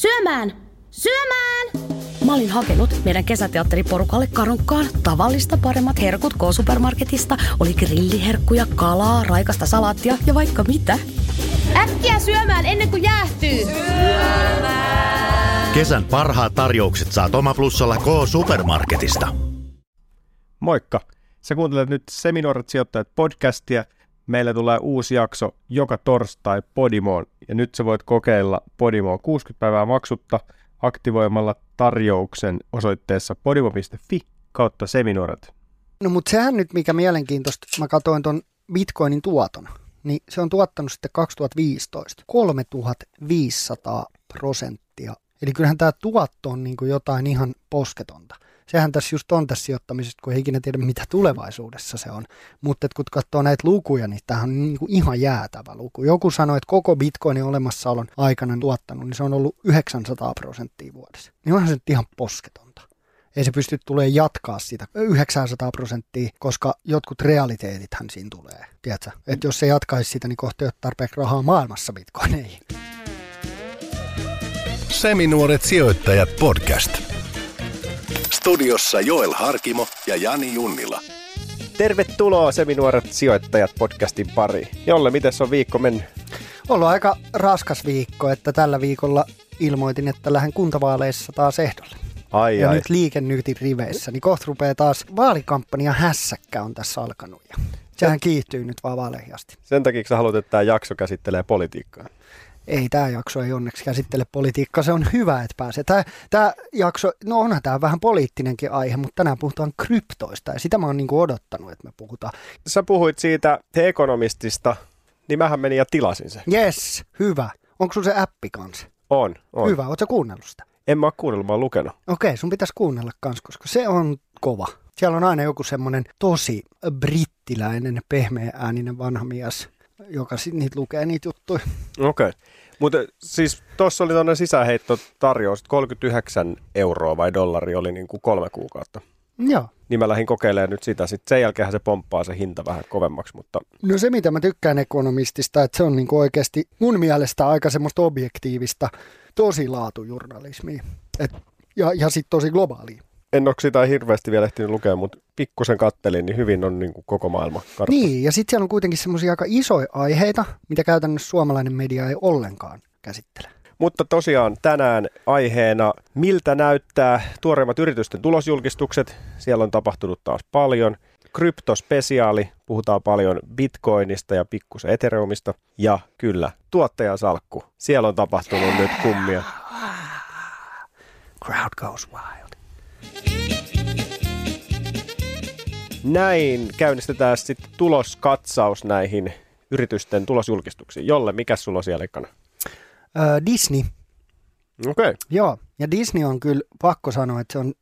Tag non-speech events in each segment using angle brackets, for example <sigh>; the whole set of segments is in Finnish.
Syömään! Syömään! Mä olin hakenut meidän kesäteatteriporukalle karukkaan tavallista paremmat herkut K-supermarketista. Oli grilliherkkuja, kalaa, raikasta salaattia ja vaikka mitä. Äkkiä syömään ennen kuin jäähtyy! Kesän parhaat tarjoukset saat Oma Plussalla K-supermarketista. Moikka! Sä kuuntelet nyt Seminoorat sijoittajat podcastia. Meillä tulee uusi jakso joka torstai Podimoon ja nyt sä voit kokeilla Podimoa 60 päivää maksutta aktivoimalla tarjouksen osoitteessa podimo.fi kautta seminoorat. No mutta sehän nyt mikä mielenkiintoista, mä katsoin ton bitcoinin tuoton, niin se on tuottanut sitten 2015 3500 prosenttia. Eli kyllähän tämä tuotto on niin jotain ihan posketonta. Sehän tässä just on tässä sijoittamisesta, kun ei ikinä tiedä mitä tulevaisuudessa se on. Mutta kun katsoo näitä lukuja, niin tämä on niin kuin ihan jäätävä luku. Joku sanoi, että koko bitcoinin olemassaolon aikana tuottanut, niin se on ollut 900 prosenttia vuodessa. Niin onhan se nyt ihan posketonta ei se pysty tulee jatkaa sitä 900 prosenttia, koska jotkut realiteetithän siinä tulee. Tiedätkö? Että jos se jatkaisi sitä, niin kohta ei ole tarpeeksi rahaa maailmassa bitcoineihin. Seminuoret sijoittajat podcast. Studiossa Joel Harkimo ja Jani Junnila. Tervetuloa Seminuoret sijoittajat podcastin pariin. Jolle, miten on viikko mennyt? Ollut aika raskas viikko, että tällä viikolla ilmoitin, että lähden kuntavaaleissa taas ehdolle. Ai, ja ai. nyt liikennyytin riveissä, niin kohta rupeaa taas vaalikampanja hässäkkä on tässä alkanut. Ja sehän kiihtyy nyt vaan vaaleihin asti. Sen takia sä haluat, että tämä jakso käsittelee politiikkaa. Ei tämä jakso ei onneksi käsittele politiikkaa, se on hyvä, että pääsee. Tämä, tämä jakso, no onhan tämä vähän poliittinenkin aihe, mutta tänään puhutaan kryptoista ja sitä mä oon niinku odottanut, että me puhutaan. Sä puhuit siitä The Economistista, niin mähän menin ja tilasin sen. Yes, hyvä. Onko sun se appi kanssa? On, on. Hyvä, ootko kuunnellut sitä? En mä oo kuunnellut, mä oon lukenut. Okei, sun pitäisi kuunnella kans, koska se on kova. Siellä on aina joku semmoinen tosi brittiläinen, pehmeä ääninen vanha mies, joka niitä lukee niitä juttuja. Okei. Okay. Mutta siis tuossa oli tuonne sisäheitto tarjous, 39 euroa vai dollari oli niin kuin kolme kuukautta. Joo. Niin mä lähdin kokeilemaan nyt sitä. Sitten sen jälkeen se pomppaa se hinta vähän kovemmaksi, mutta No se, mitä mä tykkään ekonomistista, että se on niinku oikeasti mun mielestä aika semmoista objektiivista, tosi laatujournalismia. Et, ja ja sitten tosi globaalia. En ole sitä hirveästi vielä ehtinyt lukea, mutta pikkusen kattelin, niin hyvin on niin kuin koko maailma kartta. Niin, ja sitten siellä on kuitenkin semmoisia aika isoja aiheita, mitä käytännössä suomalainen media ei ollenkaan käsittele. Mutta tosiaan tänään aiheena, miltä näyttää tuoreimmat yritysten tulosjulkistukset. Siellä on tapahtunut taas paljon. Kryptospesiaali, puhutaan paljon bitcoinista ja pikkusen ethereumista. Ja kyllä, tuottajan salkku. Siellä on tapahtunut nyt kummia. Crowd goes wild. Näin käynnistetään sitten tuloskatsaus näihin yritysten tulosjulkistuksiin. Jolle, mikä sulla on siellä? Öö, Disney, Okei. Okay. joo. Ja Disney on kyllä pakko sanoa, että se on,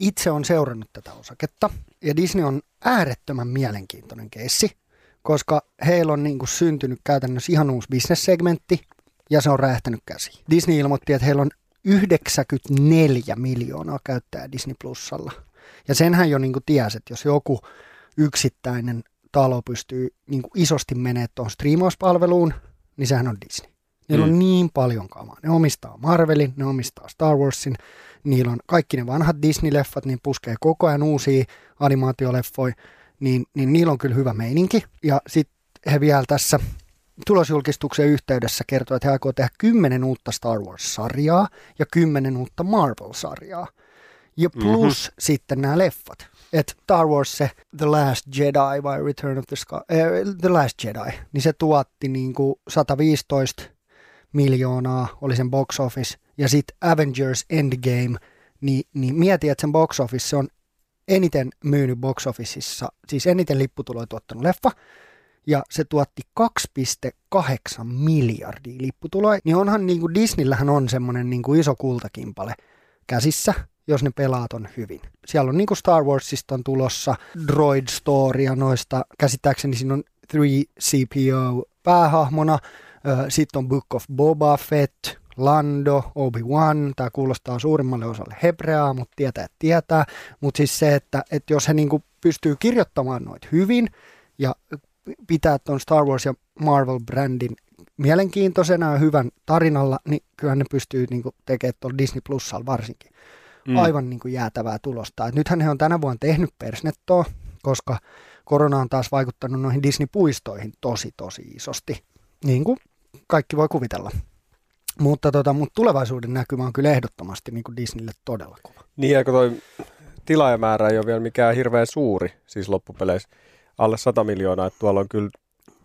itse on seurannut tätä osaketta. Ja Disney on äärettömän mielenkiintoinen keissi, koska heillä on niin kuin syntynyt käytännössä ihan uusi bisnessegmentti, ja se on räjähtänyt käsiin. Disney ilmoitti, että heillä on 94 miljoonaa käyttäjää Disney Plusalla. Ja senhän jo niin kuin tiesi, että jos joku yksittäinen talo pystyy niin kuin isosti menemään tuohon striimauspalveluun, niin sehän on Disney. Niillä Mm. on niin paljon kamaa. Ne omistaa Marvelin, ne omistaa Star Warsin, niillä on kaikki ne vanhat Disney-leffat, niin puskee koko ajan uusia animaatioleffoja, niin, niin niillä on kyllä hyvä meininki. Ja sitten he vielä tässä tulosjulkistuksen yhteydessä kertoo, että he aikoo tehdä kymmenen uutta Star Wars-sarjaa ja kymmenen uutta Marvel-sarjaa. Ja plus mm-hmm. sitten nämä leffat. Et Star Wars se The Last Jedi vai Return of the Sky, äh, The Last Jedi, niin se tuotti niinku 115 miljoonaa, oli sen box office. Ja sitten Avengers Endgame, niin, niin mieti, että sen box office se on eniten myynyt box officeissa, siis eniten lipputuloja tuottanut leffa, ja se tuotti 2,8 miljardia lipputuloja, niin onhan niin kuin Disneyllähän on semmoinen niin kuin iso kultakimpale käsissä, jos ne pelaat on hyvin. Siellä on niin kuin Star Warsista on tulossa Droid Storya noista, käsittääkseni siinä on 3CPO päähahmona, sitten on Book of Boba Fett, Lando, Obi-Wan, tämä kuulostaa suurimmalle osalle hebreaa, mutta tietää, tietää. Mutta siis se, että, että jos he niinku pystyy kirjoittamaan noita hyvin ja pitää tuon Star Wars ja Marvel-brändin mielenkiintoisena ja hyvän tarinalla, niin kyllähän ne pystyy niin kuin, tekemään tuolla Disney Plusalla varsinkin mm. aivan niin kuin, jäätävää tulosta. Et nythän he on tänä vuonna tehnyt persnettoa, koska korona on taas vaikuttanut noihin Disney-puistoihin tosi tosi isosti, niin kuin kaikki voi kuvitella. Mutta, tota, mutta tulevaisuuden näkymä on kyllä ehdottomasti niin kuin Disneylle todella kova. Niin, ja kun toi tilaajamäärä ei ole vielä mikään hirveän suuri, siis loppupeleissä alle 100 miljoonaa, että tuolla on kyllä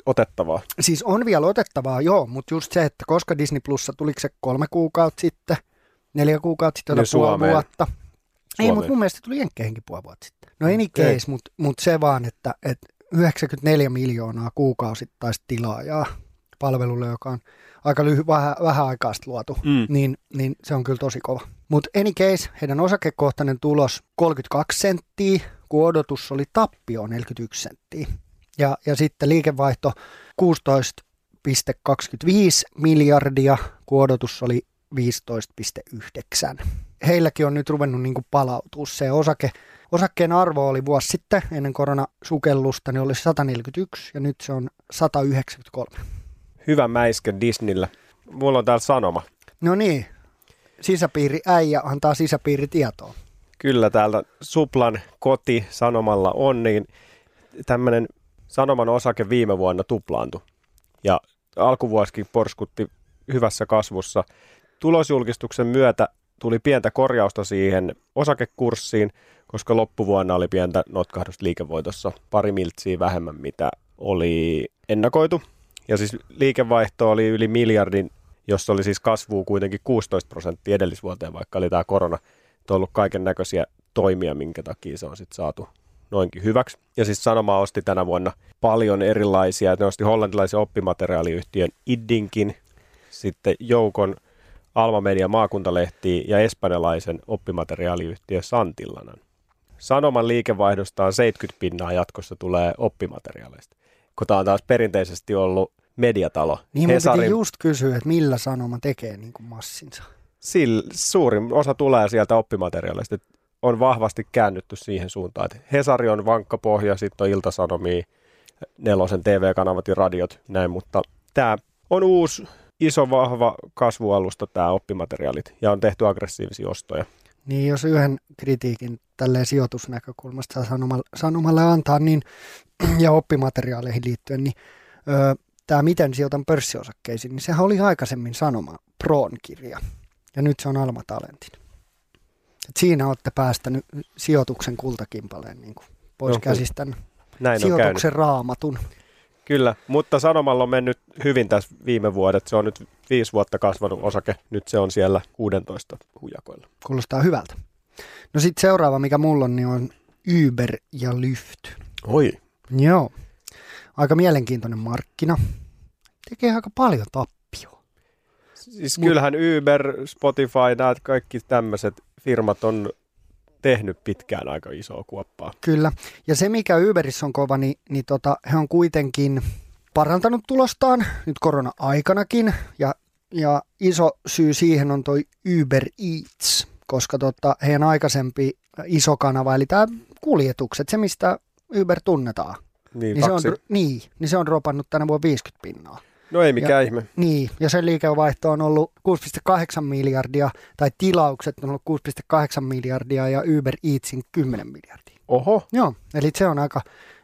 otettavaa. Siis on vielä otettavaa, joo, mutta just se, että koska Disney Plussa, tuliko se kolme kuukautta sitten, neljä kuukautta sitten, Niin puoli Suomeen. vuotta. Ei, Suomeen. mutta mun mielestä tuli Jenkkeihinkin puoli vuotta sitten. No any case, mutta mut se vaan, että, että 94 miljoonaa kuukausittaista tilaajaa palvelulle, joka on aika lyhy, vähän, vähän aikaa sitten luotu, Mm. niin, niin se on kyllä tosi kova. Mutta any case, heidän osakekohtainen tulos 32 senttiä, kun odotus oli tappio 41 senttiä. Ja, ja sitten liikevaihto 16,25 miljardia, kun odotus oli 15,9. Heilläkin on nyt ruvennut niin kuin palautua. Se osake, osakkeen arvo oli vuosi sitten ennen koronasukellusta, niin oli 141 ja nyt se on 193. Hyvä mäiskä Disneyllä. Mulla on täällä sanoma. No niin, sisäpiiri äijä antaa sisäpiiritietoa. Kyllä täältä Suplan koti sanomalla on, niin tämmöinen sanoman osake viime vuonna tuplaantui. Ja alkuvuosikin porskutti hyvässä kasvussa. Tulosjulkistuksen myötä tuli pientä korjausta siihen osakekurssiin, koska loppuvuonna oli pientä notkahdusta liikevoitossa pari miltsiä vähemmän, mitä oli ennakoitu. Ja siis liikevaihto oli yli miljardin, jossa oli siis kasvua kuitenkin 16 prosenttia edellisvuoteen, vaikka oli tämä korona. On ollut kaiken näköisiä toimia, minkä takia se on sitten saatu noinkin hyväksi. Ja siis Sanoma osti tänä vuonna paljon erilaisia, että ne osti hollantilaisen oppimateriaaliyhtiön Iddinkin, sitten joukon Alma Media maakuntalehtiä ja espanjalaisen oppimateriaaliyhtiö Santillanan. Sanoman liikevaihdosta on 70 pinnaa jatkossa tulee oppimateriaaleista, kun tämä on taas perinteisesti ollut mediatalo. Niin mun Hesarin- just kysyä, että millä sanoma tekee niin kuin massinsa. Sillä suurin osa tulee sieltä oppimateriaalista. On vahvasti käännytty siihen suuntaan, että Hesari on vankka pohja, sitten on Iltasanomia, nelosen TV-kanavat ja radiot, näin, mutta tämä on uusi iso vahva kasvualusta tämä oppimateriaalit ja on tehty aggressiivisia ostoja. Niin jos yhden kritiikin tälleen sijoitusnäkökulmasta sanomalle, sanomalle antaa, niin, <clears throat> ja oppimateriaaleihin liittyen, niin öö, tämä Miten sijoitan pörssiosakkeisiin, niin sehän oli aikaisemmin sanoma Proon kirja, ja nyt se on Alma Talentin. Et siinä olette päästänyt sijoituksen kultakimpaleen niin kuin pois Joo, käsistä Näin on sijoituksen raamatun. Kyllä, mutta Sanomalla on mennyt hyvin tässä viime vuodet. Se on nyt viisi vuotta kasvanut osake. Nyt se on siellä 16 hujakoilla. Kuulostaa hyvältä. No sitten seuraava, mikä mulla on, niin on Uber ja Lyft. Oi. Joo. Aika mielenkiintoinen markkina. Tekee aika paljon tappioa. Siis Mut- kyllähän Uber, Spotify, nämä kaikki tämmöiset firmat on tehnyt pitkään aika isoa kuoppaa. Kyllä. Ja se, mikä Uberissä on kova, niin, niin tota, he on kuitenkin parantanut tulostaan nyt korona-aikanakin. Ja, ja iso syy siihen on toi Uber Eats, koska tota, heidän aikaisempi iso kanava, eli tämä kuljetukset, se mistä Uber tunnetaan, Niin, niin se, on, niin, niin se on dropannut tänä vuonna 50 pinnaa. No ei mikään Ja- ihme. Niin, ja sen liikevaihto on ollut 6,8 miljardia, tai tilaukset on ollut 6,8 miljardia ja Uber Eatsin 10 miljardia. Oho, Joo, eli se on aika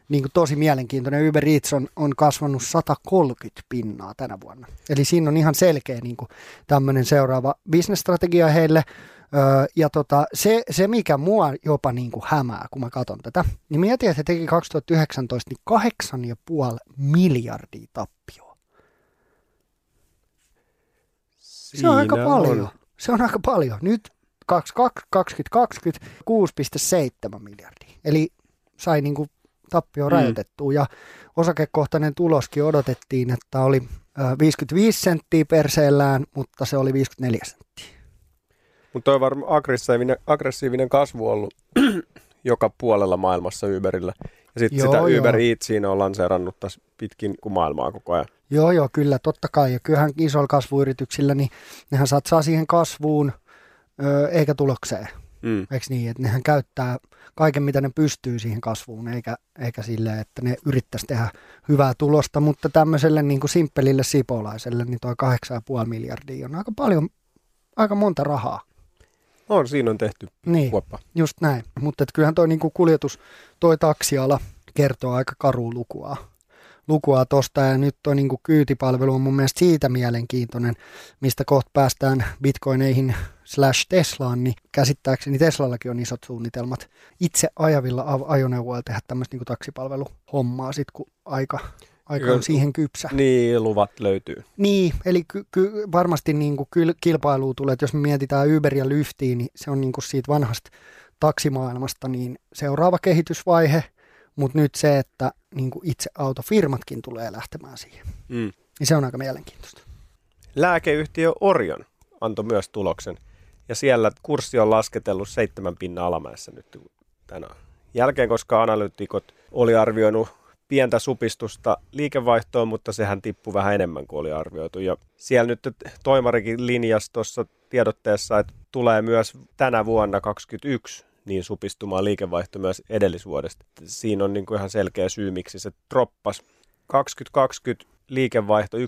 niin kuin tosi mielenkiintoinen. Uber Eats on, on kasvanut 130 pinnaa tänä vuonna. Eli siinä on ihan selkeä niin kuin tämmöinen seuraava bisnesstrategia heille. Öö, ja tota, se, se, mikä mua jopa niin kuin hämää, kun mä katson tätä, niin mietin, että he teki 2019 niin 8,5 miljardia tappioa. Se on aika Siinä paljon. on. Se on aika paljon. Nyt 22, 2020 6,7 miljardia. Eli sai niin kuin tappio Mm. rajoitettua ja osakekohtainen tuloskin odotettiin, että oli ö, 55 senttiä perseellään, mutta se oli 54 senttiä. mutta toi on varmaan aggressiivinen, aggressiivinen kasvu ollut <clears throat> joka puolella maailmassa Uberillä. Ja sitten Joo, sitä joo. Uber Eatsia on lanseerannut tässä pitkin kuin maailmaa koko ajan. Joo, joo, kyllä, totta kai. Ja kyllähän isoilla kasvuyrityksillä, niin nehän satsaa siihen kasvuun ö, eikä tulokseen. Mm. Eikö niin, että nehän käyttää kaiken, mitä ne pystyy siihen kasvuun, eikä, eikä silleen, että ne yrittäisi tehdä hyvää tulosta, mutta tämmöiselle niin kuin simppelille sipolaiselle, niin tuo 8,5 miljardia on aika paljon, aika monta rahaa. On, siinä on tehty Niin. kuoppa. Just näin, mutta kyllähän toi niinku kuljetus, toi taksiala kertoo aika karu lukua, lukua tosta ja nyt toi niinku kyytipalvelu on mun mielestä siitä mielenkiintoinen, mistä kohta päästään bitcoineihin slash Teslaan, niin käsittääkseni Teslallakin on isot suunnitelmat itse ajavilla av- ajoneuvoilla tehdä tämmöistä niinku taksipalveluhommaa sit kun aika, aika on siihen kypsä. Niin, luvat löytyy. Niin, eli ky- ky- varmasti niin kuin kyl- kilpailu tulee, että jos me mietitään Uber ja Lyftiä, niin se on niin kuin siitä vanhasta taksimaailmasta niin seuraava kehitysvaihe, mutta nyt se, että niin kuin itse autofirmatkin tulee lähtemään siihen, Mm. niin se on aika mielenkiintoista. Lääkeyhtiö Orion antoi myös tuloksen. Ja siellä kurssi on lasketellut seitsemän pinnan alamäessä nyt tänään. Jälkeen, koska analyytikot oli arvioinut pientä supistusta liikevaihtoon, mutta sehän tippui vähän enemmän kuin oli arvioitu. Ja siellä nyt toimarikin linjasi tuossa tiedotteessa, että tulee myös tänä vuonna 2021 niin supistumaan liikevaihto myös edellisvuodesta. Siinä on niin kuin ihan selkeä syy, miksi se droppasi. 2020 liikevaihto 1,1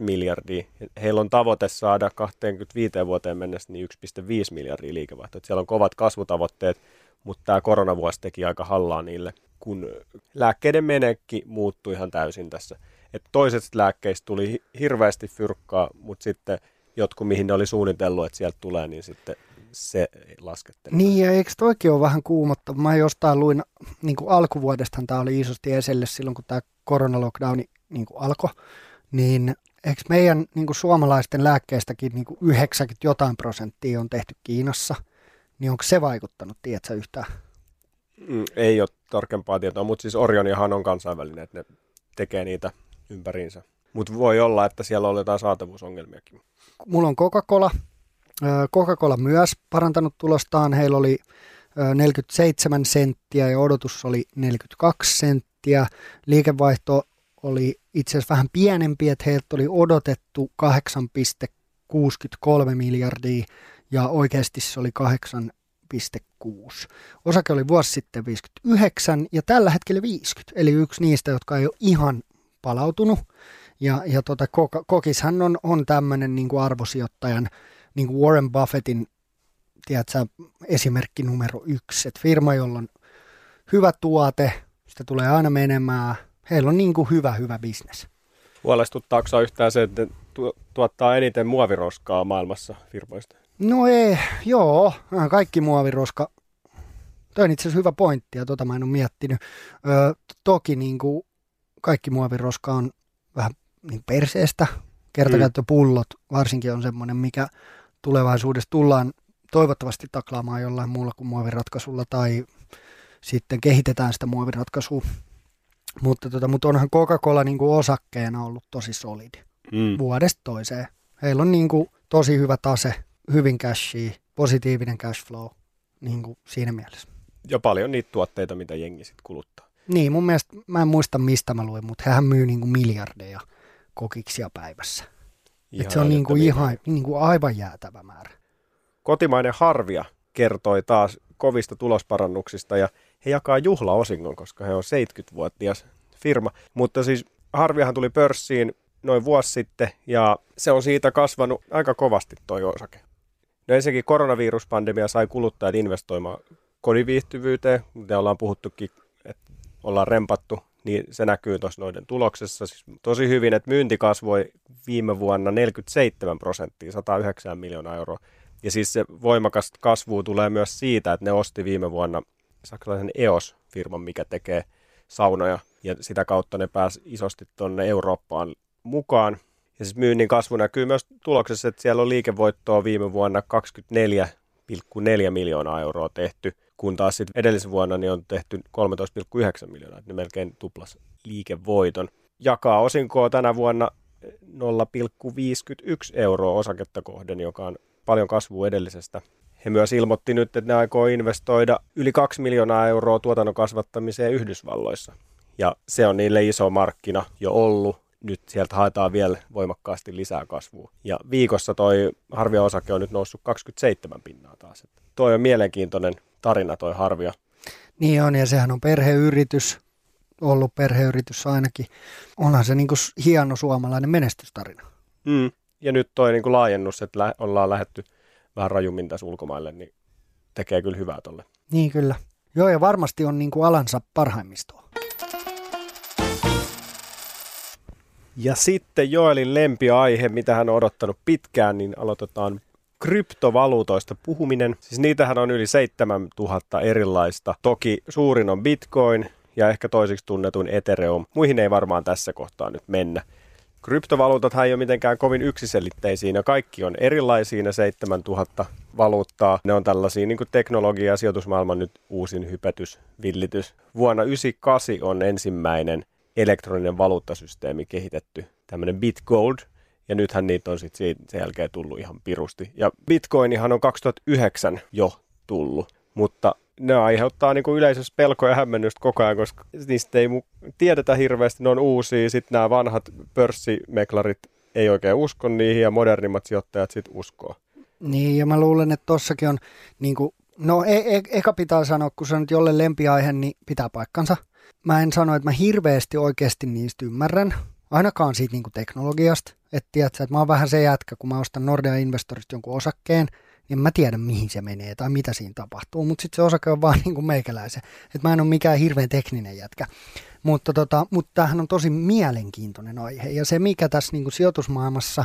miljardia. Heillä on tavoite saada 25 vuoteen mennessä niin 1,5 miljardia liikevaihtoa. Siellä on kovat kasvutavoitteet, mutta tämä koronavuosi teki aika hallaa niille, kun lääkkeiden menekki muuttui ihan täysin tässä. Et toisesta lääkkeistä tuli hi- hirveästi fyrkkaa, mutta sitten jotkut, mihin ne oli suunnitellut, että sieltä tulee, niin sitten se lasketteli. Niin, ja eikö toikin ole vähän kuumottava? Mä jostain luin, niin kuin alkuvuodestahan tämä oli isosti esille silloin, kun tämä koronalockdowni niin kuin alkoi, niin eikö meidän niin kuin suomalaisten lääkkeistäkin niin kuin 90 jotain prosenttia on tehty Kiinassa, niin onko se vaikuttanut, tiedätkö yhtään? Mm, ei ole tarkempaa tietoa, mutta siis Orionihan on kansainvälinen, että ne tekee niitä ympäriinsä. Mutta voi olla, että siellä on jotain saatavuusongelmiakin. Mulla on Coca-Cola. Coca-Cola myös parantanut tulostaan. Heillä oli ö, 47 senttiä ja odotus oli 42 senttiä. Liikevaihto oli itse asiassa vähän pienempi, että heiltä oli odotettu 8,63 miljardia ja oikeasti se oli 8,6. Osake oli vuosi sitten 59 ja tällä hetkellä 50, eli yksi niistä, jotka ei ole ihan palautunut. Ja, ja tota, Kok- Kokishan on, on tämmöinen niin arvosijoittajan, niin kuin Warren Buffettin tiedätkö, esimerkki numero yksi. Et firma, jolla on hyvä tuote, sitä tulee aina menemään. Heillä on niin kuin hyvä, hyvä bisnes. Huolestuttaako yhtään se, että tuottaa eniten muoviroskaa maailmassa firmoista? No ei, joo, kaikki muoviroska. Toi on itse asiassa hyvä pointti ja tota mä en ole miettinyt. Ö, toki niin kuin kaikki muoviroska on vähän niin perseestä. Kertakäyttöpullot varsinkin on semmoinen, mikä tulevaisuudessa tullaan toivottavasti taklaamaan jollain muulla kuin muoviratkaisulla tai sitten kehitetään sitä muoviratkaisua. Mutta, tota, mutta onhan Coca-Cola niin kuin osakkeena ollut tosi solidi Mm. vuodesta toiseen. Heillä on niin kuin tosi hyvä tase, hyvin cashia, positiivinen cash flow niin kuin siinä mielessä. Ja paljon niitä tuotteita, mitä jengi sitten kuluttaa. Niin, mun mielestä, mä en muista mistä mä luin, mutta hän myy niin kuin miljardeja kokiksia päivässä. Et se on niin kuin ihan, niin kuin aivan jäätävä määrä. Kotimainen Harvia kertoi taas kovista tulosparannuksista ja he jakaa juhlaosingon, koska he on 70-vuotias firma. Mutta siis Harviahan tuli pörssiin noin vuosi sitten ja se on siitä kasvanut aika kovasti toi osake. No ensinnäkin koronaviruspandemia sai kuluttajat investoimaan kodiviihtyvyyteen, mitä ollaan puhuttukin, että ollaan rempattu, niin se näkyy tuossa noiden tuloksessa siis tosi hyvin, että myynti kasvoi viime vuonna 47 prosenttia, 109 miljoonaa euroa. Ja siis se voimakas kasvu tulee myös siitä, että ne osti viime vuonna saksalaisen EOS-firman, mikä tekee saunoja, ja sitä kautta ne pääsi isosti tuonne Eurooppaan mukaan. Ja siis myynnin kasvu näkyy myös tuloksessa, että siellä on liikevoittoa viime vuonna 24,4 miljoonaa euroa tehty, kun taas sitten edellisessä vuonna niin on tehty 13,9 miljoonaa, ne melkein tuplas liikevoiton. Jakaa osinkoa tänä vuonna 0,51 euroa osaketta kohden, joka on paljon kasvua edellisestä. He myös ilmoitti nyt, että ne aikoo investoida yli 2 miljoonaa euroa tuotannon kasvattamiseen Yhdysvalloissa. Ja se on niille iso markkina jo ollut. Nyt sieltä haetaan vielä voimakkaasti lisää kasvua. Ja viikossa toi Harvia osake on nyt noussut 27 pinnaa taas. Että toi on mielenkiintoinen tarina toi Harvia. Niin on, ja sehän on perheyritys, ollut perheyritys ainakin. Onhan se niin kuin hieno suomalainen menestystarina. Mm. Ja nyt toi niin kuin laajennus, että lä- ollaan lähetty vähän rajummin tässä ulkomaille, niin tekee kyllä hyvää tolle. Niin kyllä. Joo, ja varmasti on niin kuin alansa parhaimmistoa. Ja sitten Joelin lempiaihe, mitä hän on odottanut pitkään, niin aloitetaan kryptovaluutoista puhuminen. Siis niitähän on yli 7000 erilaista. Toki suurin on Bitcoin ja ehkä toiseksi tunnetuin Ethereum. Muihin ei varmaan tässä kohtaa nyt mennä. Kryptovaluutathan ei ole mitenkään kovin yksiselitteisiä, ja kaikki on erilaisia, ne 7000 valuuttaa. Ne on tällaisia niin teknologia- ja sijoitusmaailman nyt uusin hypetys, villitys. Vuonna 1998 on ensimmäinen elektroninen valuuttasysteemi kehitetty, tämmöinen BitGold, ja nythän niitä on sitten sen jälkeen tullut ihan pirusti. Ja Bitcoinihan on 2009 jo tullut, mutta ne aiheuttaa niin kuin yleisössä pelkoa ja hämmennystä koko ajan, koska niistä ei tiedetä hirveästi, ne on uusia, sitten nämä vanhat pörssimeklarit ei oikein usko niihin ja modernimmat sijoittajat sitten uskoo. Niin, ja mä luulen, että tossakin on, niin kuin, no e- e- eka pitää sanoa, kun se on nyt jolle lempiaihe, niin pitää paikkansa. Mä en sano, että mä hirveästi oikeasti niistä ymmärrän, ainakaan siitä niin teknologiasta. Että tiedätkö, että mä oon vähän se jätkä, kun mä ostan Nordea Investorista jonkun osakkeen, niin mä tiedä mihin se menee tai mitä siinä tapahtuu, mutta sitten se osake on vaan <laughs> niin kuin meikäläisen. Että mä en ole mikään hirveän tekninen jätkä. Mutta, tota, mutta tämähän on tosi mielenkiintoinen aihe ja se mikä tässä niin kuin sijoitusmaailmassa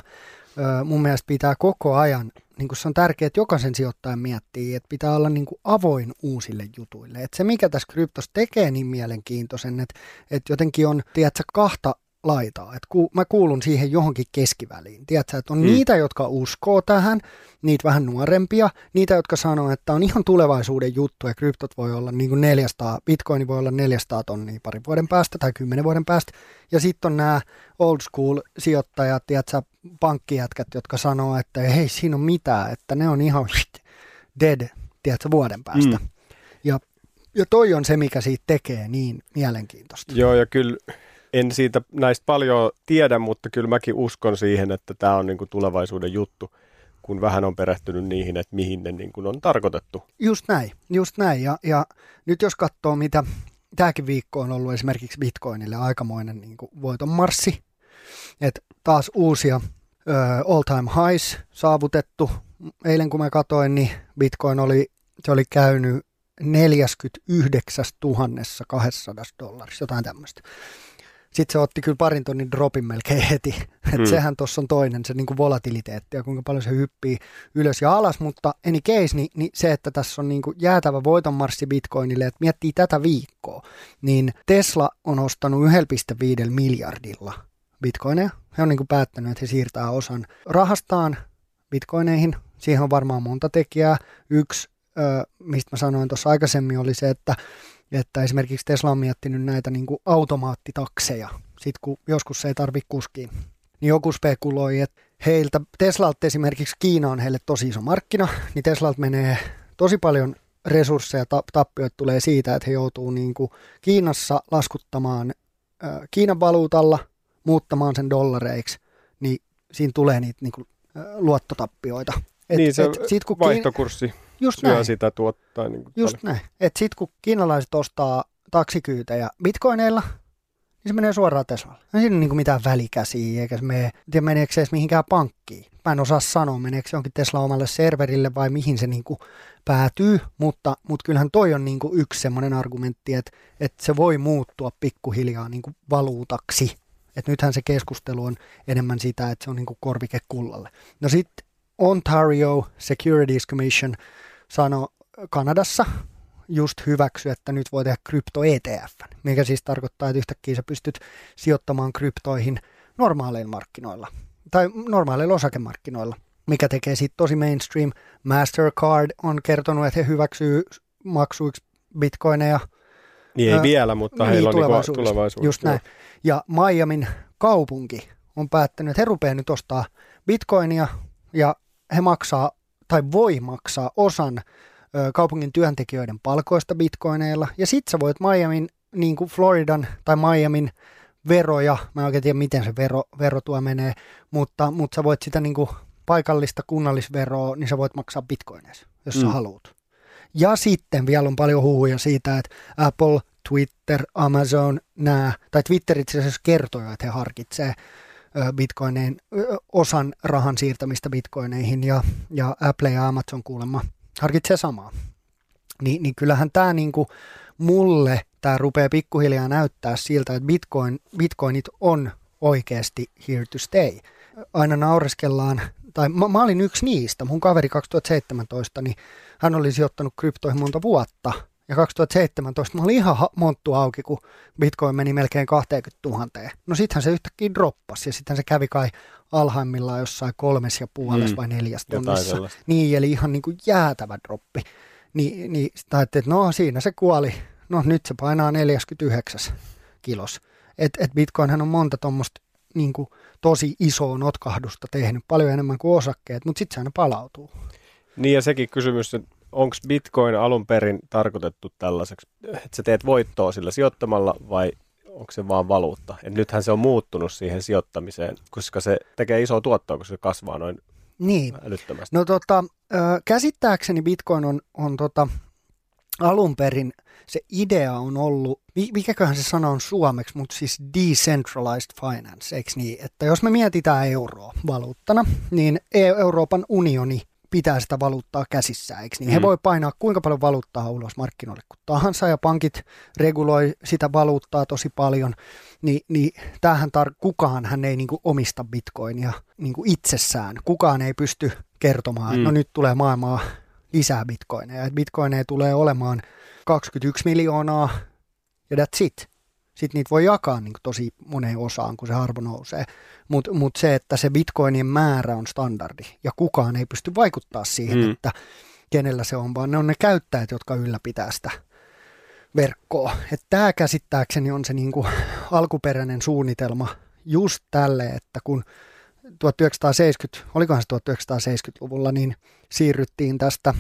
mun mielestä pitää koko ajan, niin se on tärkeää, että jokaisen sijoittajan miettii, että pitää olla niin avoin uusille jutuille. Että se mikä tässä kryptossa tekee niin mielenkiintoisen, että, että jotenkin on, tiedätkö, kahta laitaa. Et ku, mä kuulun siihen johonkin keskiväliin. Tiedätkö, että on mm. niitä, jotka uskoo tähän, niitä vähän nuorempia, niitä, jotka sanoo, että on ihan tulevaisuuden juttu ja kryptot voi olla niin kuin 400, bitcoin voi olla 400 tonnia parin vuoden päästä tai kymmenen vuoden päästä. Ja sitten on nämä old school sijoittajat, tiedätkö, pankkijätkät, jotka sanoo, että hei, siinä on mitään, että ne on ihan dead, tiedätkö, vuoden päästä. Mm. Ja, ja toi on se, mikä siitä tekee niin mielenkiintoista. Joo, ja kyllä en siitä näistä paljon tiedä, mutta kyllä mäkin uskon siihen, että tämä on niin kuin tulevaisuuden juttu, kun vähän on perehtynyt niihin, että mihin ne niin kuin on tarkoitettu. Just näin, just näin. Ja, ja nyt jos katsoo, mitä tämäkin viikko on ollut esimerkiksi Bitcoinille aikamoinen niin kuin voiton marssi, että taas uusia all-time highs saavutettu. Eilen kun mä katsoin, niin Bitcoin oli, se oli käynyt 49 200 dollarissa, jotain tämmöistä sitten se otti kyllä parin tonnin dropin melkein heti. Et hmm. Sehän tuossa on toinen, se niinku volatiliteetti ja kuinka paljon se hyppii ylös ja alas, mutta any case, niin, niin se, että tässä on niinku jäätävä voitonmarssi Bitcoinille, että miettii tätä viikkoa, niin Tesla on ostanut 1,5 miljardilla bitcoineja. He on niinku päättänyt, että he siirtää osan rahastaan bitcoineihin. Siihen on varmaan monta tekijää. Yksi, mistä mä sanoin tuossa aikaisemmin, oli se, että että esimerkiksi Tesla on miettinyt näitä niin kuin automaattitakseja, sit kun joskus se ei tarvitse kuskiin. Niin joku spekuloi, että heiltä, Teslalta esimerkiksi Kiina on heille tosi iso markkina, niin Teslalta menee tosi paljon resursseja, tappioita tulee siitä, että he joutuu niin kuin Kiinassa laskuttamaan Kiinan valuutalla, muuttamaan sen dollareiksi, niin siinä tulee niitä niin kuin, äh, luottotappioita. Et, niin se et sit, kun vaihtokurssi. Kiin Just syö näin. sitä tuottaa. Niin Just paljon. näin. Että sitten kun kiinalaiset ostaa taksikyytejä bitcoineilla, niin se menee suoraan Teslalle. Ei siinä niin mitään välikäsiä, eikä se mene, tiedä meneekö se edes mihinkään pankkiin. Mä en osaa sanoa, meneekö se jonkin Tesla omalle serverille vai mihin se niin kuin päätyy, mutta, mutta kyllähän toi on niin kuin yksi semmoinen argumentti, että, että se voi muuttua pikkuhiljaa niin kuin valuutaksi. Et nythän se keskustelu on enemmän sitä, että se on niin kuin korvike kullalle. No sitten Ontario Securities Commission sanoi Kanadassa just hyväksy, että nyt voi tehdä krypto ETF, mikä siis tarkoittaa, että yhtäkkiä sä pystyt sijoittamaan kryptoihin normaaleilla markkinoilla tai normaaleilla osakemarkkinoilla, mikä tekee siitä tosi mainstream. Mastercard on kertonut, että he hyväksyy maksuiksi bitcoineja. Niin ei äh, vielä, mutta niin, heillä on tulevaisuudessa. Niin tulevaisuudessa. Just näin. Ja Miamin kaupunki on päättänyt, että he rupeaa nyt ostaa bitcoinia ja he maksaa tai voi maksaa osan ö, kaupungin työntekijöiden palkoista bitcoineilla. Ja sit sä voit Miamin, niin kuin Floridan tai Miamin veroja, mä en oikein tiedä miten se vero, verotua menee, mutta, mutta sä voit sitä niin kuin paikallista kunnallisveroa, niin sä voit maksaa bitcoineissa, jos mm. sä haluat. Ja sitten vielä on paljon huhuja siitä, että Apple, Twitter, Amazon, nämä, tai Twitter itse asiassa kertoo, että he harkitsee bitcoineen osan rahan siirtämistä bitcoineihin ja, ja Apple ja Amazon kuulemma harkitsee samaa. Ni, niin kyllähän tämä niinku mulle tämä rupeaa pikkuhiljaa näyttää siltä, että bitcoin, bitcoinit on oikeasti here to stay. Aina naureskellaan, tai mä, mä olin yksi niistä, mun kaveri 2017, niin hän oli sijoittanut kryptoihin monta vuotta, ja 2017 mä olin ihan monttu auki, kun bitcoin meni melkein 20 000. No sittenhän se yhtäkkiä droppasi ja sitten se kävi kai alhaimmillaan jossain kolmes ja puolessa mm, vai neljäs tonnissa. Niin, eli ihan niin kuin jäätävä droppi. Ni, niin sitten että no siinä se kuoli. No nyt se painaa 49 kilos. Et, et Bitcoinhan on monta tuommoista niin tosi isoa notkahdusta tehnyt, paljon enemmän kuin osakkeet, mutta sitten se aina palautuu. Niin ja sekin kysymys, että onko Bitcoin alun perin tarkoitettu tällaiseksi, että sä teet voittoa sillä sijoittamalla vai onko se vaan valuutta? Et nythän se on muuttunut siihen sijoittamiseen, koska se tekee isoa tuottoa, koska se kasvaa noin niin. älyttömästi. No tota, käsittääkseni Bitcoin on, on tota, alun perin se idea on ollut, mikäköhän se sana on suomeksi, mutta siis decentralized finance, eikö niin? Että jos me mietitään euroa valuuttana, niin e- Euroopan unioni pitää sitä valuuttaa käsissään, eikö niin? Mm. He voi painaa kuinka paljon valuuttaa ulos markkinoille kuin tahansa, ja pankit reguloi sitä valuuttaa tosi paljon, Ni, niin tämähän tar- kukaan hän ei niinku omista bitcoinia niinku itsessään. Kukaan ei pysty kertomaan, mm. että no nyt tulee maailmaa lisää bitcoineja. Bitcoineja tulee olemaan 21 miljoonaa ja that's it. Sitten niitä voi jakaa niin tosi moneen osaan, kun se arvo nousee. Mutta mut se, että se bitcoinien määrä on standardi ja kukaan ei pysty vaikuttaa siihen, mm. että kenellä se on, vaan ne on ne käyttäjät, jotka ylläpitää sitä verkkoa. Tämä käsittääkseni on se niin kuin <laughs> alkuperäinen suunnitelma just tälle, että kun 1970, olikohan se 1970-luvulla, niin siirryttiin tästä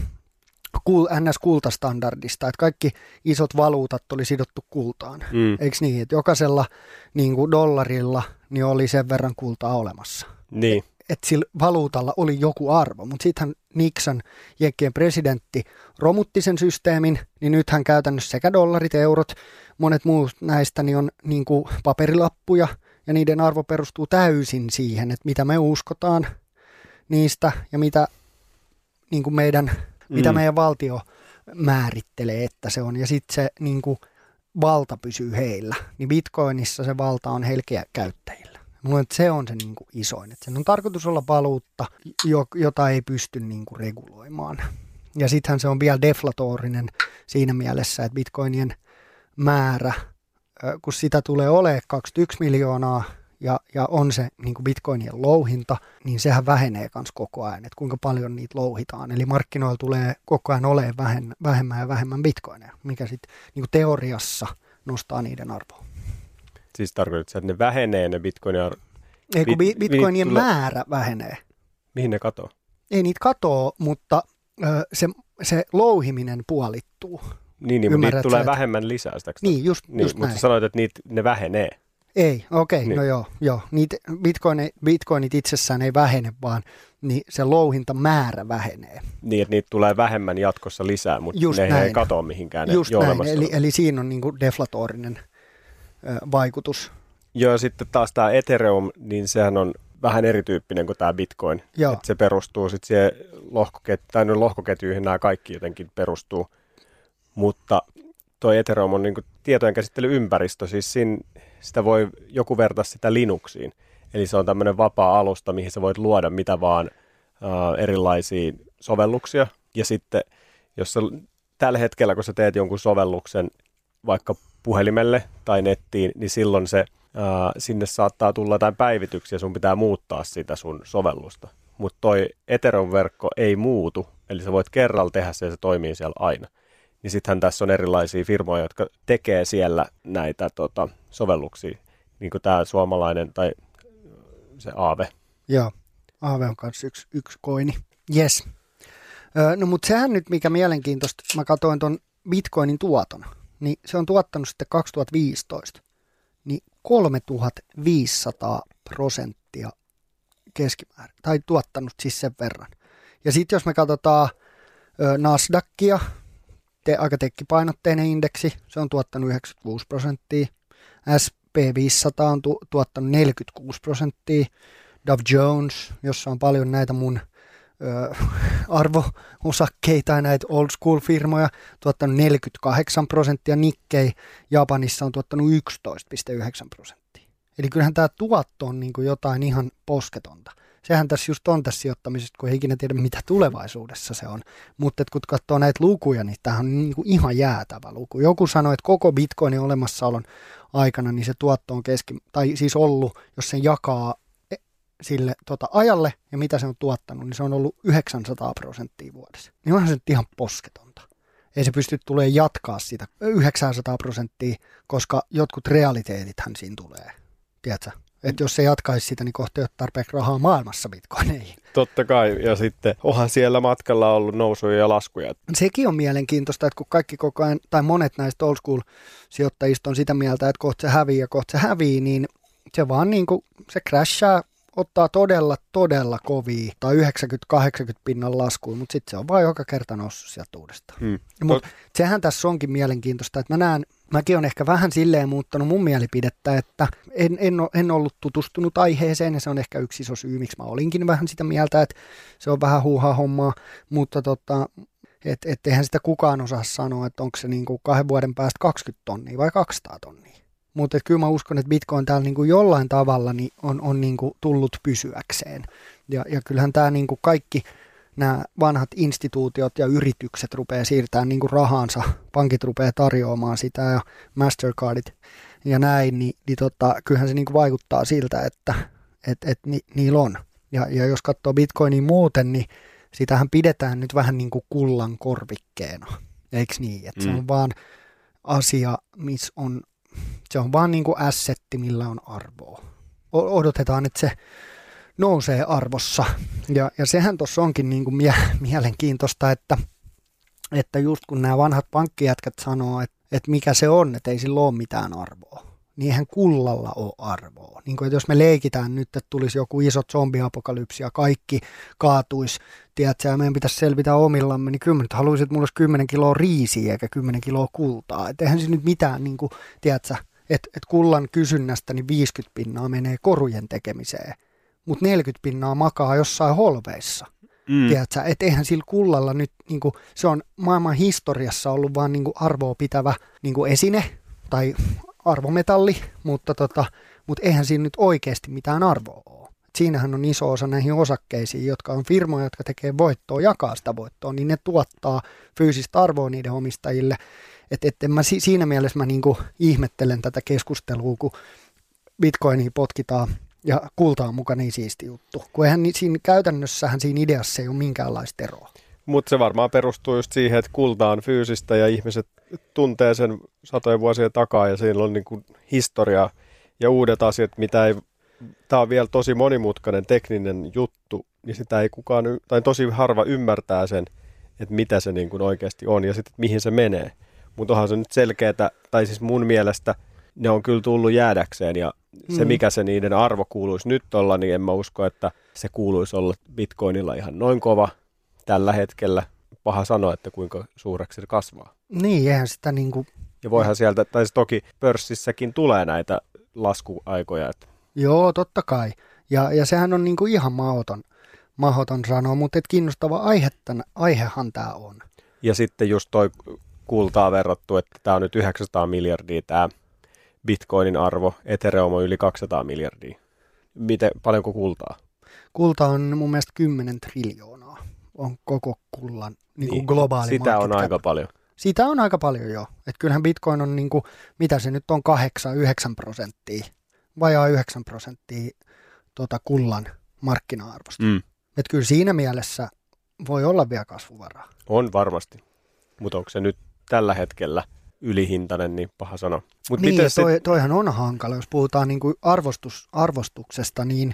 NS-kultastandardista, että kaikki isot valuutat oli sidottu kultaan. Mm. Eikö niin, että jokaisella niin kuin dollarilla niin oli sen verran kultaa olemassa. Niin. Että sillä valuutalla oli joku arvo, mutta sittenhän Nixon, Jenkkien presidentti, romutti sen systeemin, niin nythän käytännössä sekä dollarit, eurot, monet muut näistä niin on niin kuin paperilappuja, ja niiden arvo perustuu täysin siihen, että mitä me uskotaan niistä ja mitä niin kuin meidän mm. mitä meidän valtio määrittelee, että se on. Ja sitten se niin kuin, valta pysyy heillä. Niin Bitcoinissa se valta on heillä käyttäjillä. Mulla että se on se niin kuin isoin. Että sen on tarkoitus olla valuutta, jota ei pysty niin kuin reguloimaan. Ja sittenhän se on vielä deflatorinen siinä mielessä, että bitcoinien määrä, kun sitä tulee olemaan 21 miljoonaa ja, ja on se niin kuin bitcoinien louhinta, niin sehän vähenee myös koko ajan, että kuinka paljon niitä louhitaan. Eli markkinoilla tulee koko ajan olemaan vähemmän, vähemmän ja vähemmän bitcoineja, mikä sitten niin teoriassa nostaa niiden arvoa. Siis tarkoitatko, että ne vähenee ne bitcoinin arvo? Ei, kun Bit, bitcoinien tule... määrä vähenee. Mihin ne katoo? Ei niitä katoo, mutta ö, se, se louhiminen puolittuu. Niin, niin mutta niitä tulee että... vähemmän lisäystä. Niin, just, niin, just Mutta näin. sanoit, että niitä, ne vähenee. Ei, okei, okay, niin. no joo, joo. Niitä bitcoinit, bitcoinit itsessään ei vähene, vaan niin se louhintamäärä vähenee. Niin, että niitä tulee vähemmän jatkossa lisää, mutta Just ne näin. ei katoa mihinkään. Just näin, eli, eli siinä on niin kuin deflatorinen ö, vaikutus. Joo, sitten taas tämä Ethereum, niin sehän on vähän erityyppinen kuin tämä Bitcoin. Joo. Että se perustuu sitten siihen lohkoket, tai no lohkoketjuihin nämä kaikki jotenkin perustuu. Mutta tuo Ethereum on niin tietojen käsittelyympäristö, siis siinä sitä voi joku vertaa sitä Linuxiin. Eli se on tämmöinen vapaa alusta, mihin sä voit luoda mitä vaan äh, erilaisia sovelluksia. Ja sitten, jos sä, tällä hetkellä, kun sä teet jonkun sovelluksen vaikka puhelimelle tai nettiin, niin silloin se, äh, sinne saattaa tulla jotain päivityksiä, sun pitää muuttaa sitä sun sovellusta. Mutta toi Ethereum-verkko ei muutu, eli sä voit kerralla tehdä se ja se toimii siellä aina niin sittenhän tässä on erilaisia firmoja, jotka tekee siellä näitä tota, sovelluksia, niin kuin tämä suomalainen tai se Aave. Joo, Aave on myös yksi, yksi koini. Yes. no mutta sehän nyt, mikä mielenkiintoista, mä katsoin tuon Bitcoinin tuoton, niin se on tuottanut sitten 2015 niin 3500 prosenttia keskimäärin, tai tuottanut siis sen verran. Ja sitten jos me katsotaan Nasdaqia, te, aika tekkipainotteinen indeksi, se on tuottanut 96 prosenttia. SP500 on tu, tuottanut 46 prosenttia. Dow Jones, jossa on paljon näitä mun ö, arvoosakkeita ja näitä old school firmoja, tuottanut 48 prosenttia. Nikkei Japanissa on tuottanut 11,9 prosenttia. Eli kyllähän tämä tuotto on niin jotain ihan posketonta. Sehän tässä just on tässä sijoittamisesta, kun ei ikinä tiedä, mitä tulevaisuudessa se on. Mutta kun katsoo näitä lukuja, niin tämähän on niin kuin ihan jäätävä luku. Joku sanoi, että koko bitcoinin olemassaolon aikana niin se tuotto on keski, tai siis ollut, jos sen jakaa e, sille tota, ajalle ja mitä se on tuottanut, niin se on ollut 900 prosenttia vuodessa. Niin onhan se nyt ihan posketonta. Ei se pysty tulee jatkaa sitä 900 prosenttia, koska jotkut realiteetithän siinä tulee. Tiedätkö? Että jos se jatkaisi sitä, niin kohta ei ole tarpeeksi rahaa maailmassa bitcoineihin. Totta kai, ja sitten onhan siellä matkalla ollut nousuja ja laskuja. Sekin on mielenkiintoista, että kun kaikki koko ajan, tai monet näistä old school sijoittajista on sitä mieltä, että kohta se hävii ja kohta se hävii, niin se vaan niin kuin, se crashaa, ottaa todella, todella kovia tai 90-80 pinnan laskuun, mutta sitten se on vaan joka kerta noussut sieltä uudestaan. Hmm. Mutta sehän tässä onkin mielenkiintoista, että mä näen, mäkin on ehkä vähän silleen muuttanut mun mielipidettä, että en, en, en ollut tutustunut aiheeseen ja se on ehkä yksi iso syy, miksi mä olinkin vähän sitä mieltä, että se on vähän huuhaa hommaa, mutta tota, et, et eihän sitä kukaan osaa sanoa, että onko se niinku kahden vuoden päästä 20 tonnia vai 200 tonnia. Mutta kyllä mä uskon, että Bitcoin täällä niinku jollain tavalla niin on, on niinku tullut pysyäkseen. Ja, ja kyllähän tämä niinku kaikki nämä vanhat instituutiot ja yritykset rupeaa siirtämään niinku rahansa, pankit rupeaa tarjoamaan sitä ja Mastercardit ja näin, niin, niin tota, kyllähän se niinku vaikuttaa siltä, että et, et ni, niillä on. Ja, ja jos katsoo Bitcoinia muuten, niin sitähän pidetään nyt vähän niin kuin kullan korvikkeena, eikö niin? Että mm. se on vaan asia, missä on, se on vaan niin kuin assetti, millä on arvoa. Odotetaan, että se nousee arvossa. Ja, ja sehän tuossa onkin niin kuin mie- <laughs> mielenkiintoista, että, että just kun nämä vanhat pankkijätkät sanoo, että, että mikä se on, että ei sillä ole mitään arvoa, niin eihän kullalla ole arvoa. Niin kuin, että jos me leikitään nyt, että tulisi joku iso zombiapokalypsi ja kaikki kaatuisi, tiedätkö, ja meidän pitäisi selvitä omillamme, niin kyllä nyt haluaisin, että mulla olisi 10 kiloa riisiä eikä 10 kiloa kultaa. Että eihän se nyt mitään, niin kuin, tiedätkö, että, että kullan kysynnästä niin 50 pinnaa menee korujen tekemiseen, mutta 40 pinnaa makaa jossain holveissa. Mm. Tiedätkö, että eihän sillä kullalla nyt, niin kuin, se on maailman historiassa ollut vaan niin kuin arvoa pitävä niin kuin esine tai arvometalli, mutta, tota, mutta eihän siinä nyt oikeasti mitään arvoa ole. Siinähän on iso osa näihin osakkeisiin, jotka on firmoja, jotka tekee voittoa, jakaa sitä voittoa, niin ne tuottaa fyysistä arvoa niiden omistajille. Et, et en mä, siinä mielessä mä niinku ihmettelen tätä keskustelua, kun bitcoinia potkitaan ja kulta on niin siisti juttu. Kun eihän siinä käytännössähän siinä ideassa ei ole minkäänlaista eroa. Mutta se varmaan perustuu just siihen, että kulta on fyysistä ja ihmiset tuntee sen satojen vuosien takaa ja siinä on niin kuin historia ja uudet asiat, mitä ei, tämä on vielä tosi monimutkainen tekninen juttu, niin sitä ei kukaan, tai tosi harva ymmärtää sen, että mitä se niin kuin oikeasti on ja sitten mihin se menee. Mutta onhan se nyt selkeää, tai siis mun mielestä ne on kyllä tullut jäädäkseen ja se, mm. mikä se niiden arvo kuuluisi nyt olla, niin en mä usko, että se kuuluisi olla bitcoinilla ihan noin kova tällä hetkellä. Paha sanoa, että kuinka suureksi se kasvaa. Niin, eihän sitä niin kuin... Ja voihan sieltä, tai siis toki pörssissäkin tulee näitä laskuaikoja. Että... Joo, totta kai. Ja, ja sehän on niin kuin ihan mahdoton, mahdoton sanoa, mutta et kiinnostava aihettä, aihehan tämä on. Ja sitten just toi kultaa verrattu, että tämä on nyt 900 miljardia tämä bitcoinin arvo, Ethereum on yli 200 miljardia. Miten, paljonko kultaa? Kulta on mun mielestä 10 triljoonaa. On koko kullan niin kuin niin, globaali Sitä on cap. aika paljon. Sitä on aika paljon jo. Et kyllähän bitcoin on, niin kuin, mitä se nyt on, 8-9 prosenttia, vajaa 9 prosenttia tota kullan markkina-arvosta. Mm. Et kyllä siinä mielessä voi olla vielä kasvuvaraa. On varmasti, mutta onko se nyt tällä hetkellä – ylihintainen, niin paha sanoa. Mut niin, miten toi, toihan on hankala. Jos puhutaan niin kuin arvostus, arvostuksesta, niin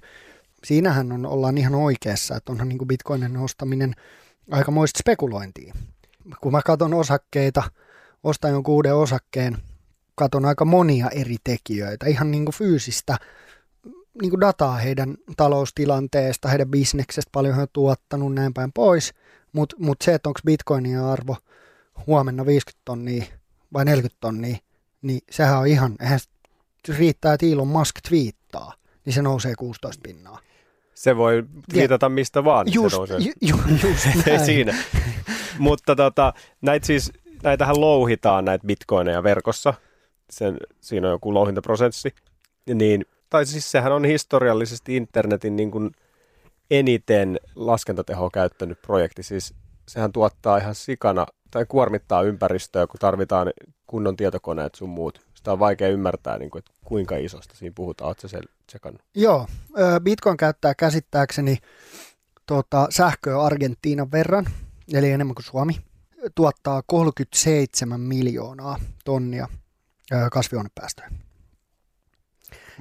siinähän on, ollaan ihan oikeassa, että onhan niin kuin bitcoinin ostaminen aikamoista spekulointia. Kun mä katson osakkeita, ostan jonkun uuden osakkeen, katon aika monia eri tekijöitä, ihan niin kuin fyysistä niin kuin dataa heidän taloustilanteesta, heidän bisneksestä, paljon he on tuottanut, näin päin pois, mutta mut se, että onko bitcoinin arvo huomenna 50 tonnia vai 40 tonnia, niin sehän on ihan, eihän riittää, että Elon Musk twiittaa, niin se nousee 16 pinnaa. Se voi viitata mistä vaan, niin Just, se nousee. ju, ju, just <laughs> Ei näin. siinä. Mutta tota, näitä siis, näitähän louhitaan näitä bitcoineja verkossa. Sen, siinä on joku louhintaprosessi. Niin, tai siis sehän on historiallisesti internetin niin kuin eniten laskentatehoa käyttänyt projekti. Siis sehän tuottaa ihan sikana tai kuormittaa ympäristöä, kun tarvitaan kunnon tietokoneet sun muut. Sitä on vaikea ymmärtää, niin kuin, että kuinka isosta siinä puhutaan. Oletko sen tsekannut? Joo, Bitcoin käyttää käsittääkseni tota, sähköä Argentiinan verran, eli enemmän kuin Suomi. Tuottaa 37 miljoonaa tonnia kasvihuonepäästöjä.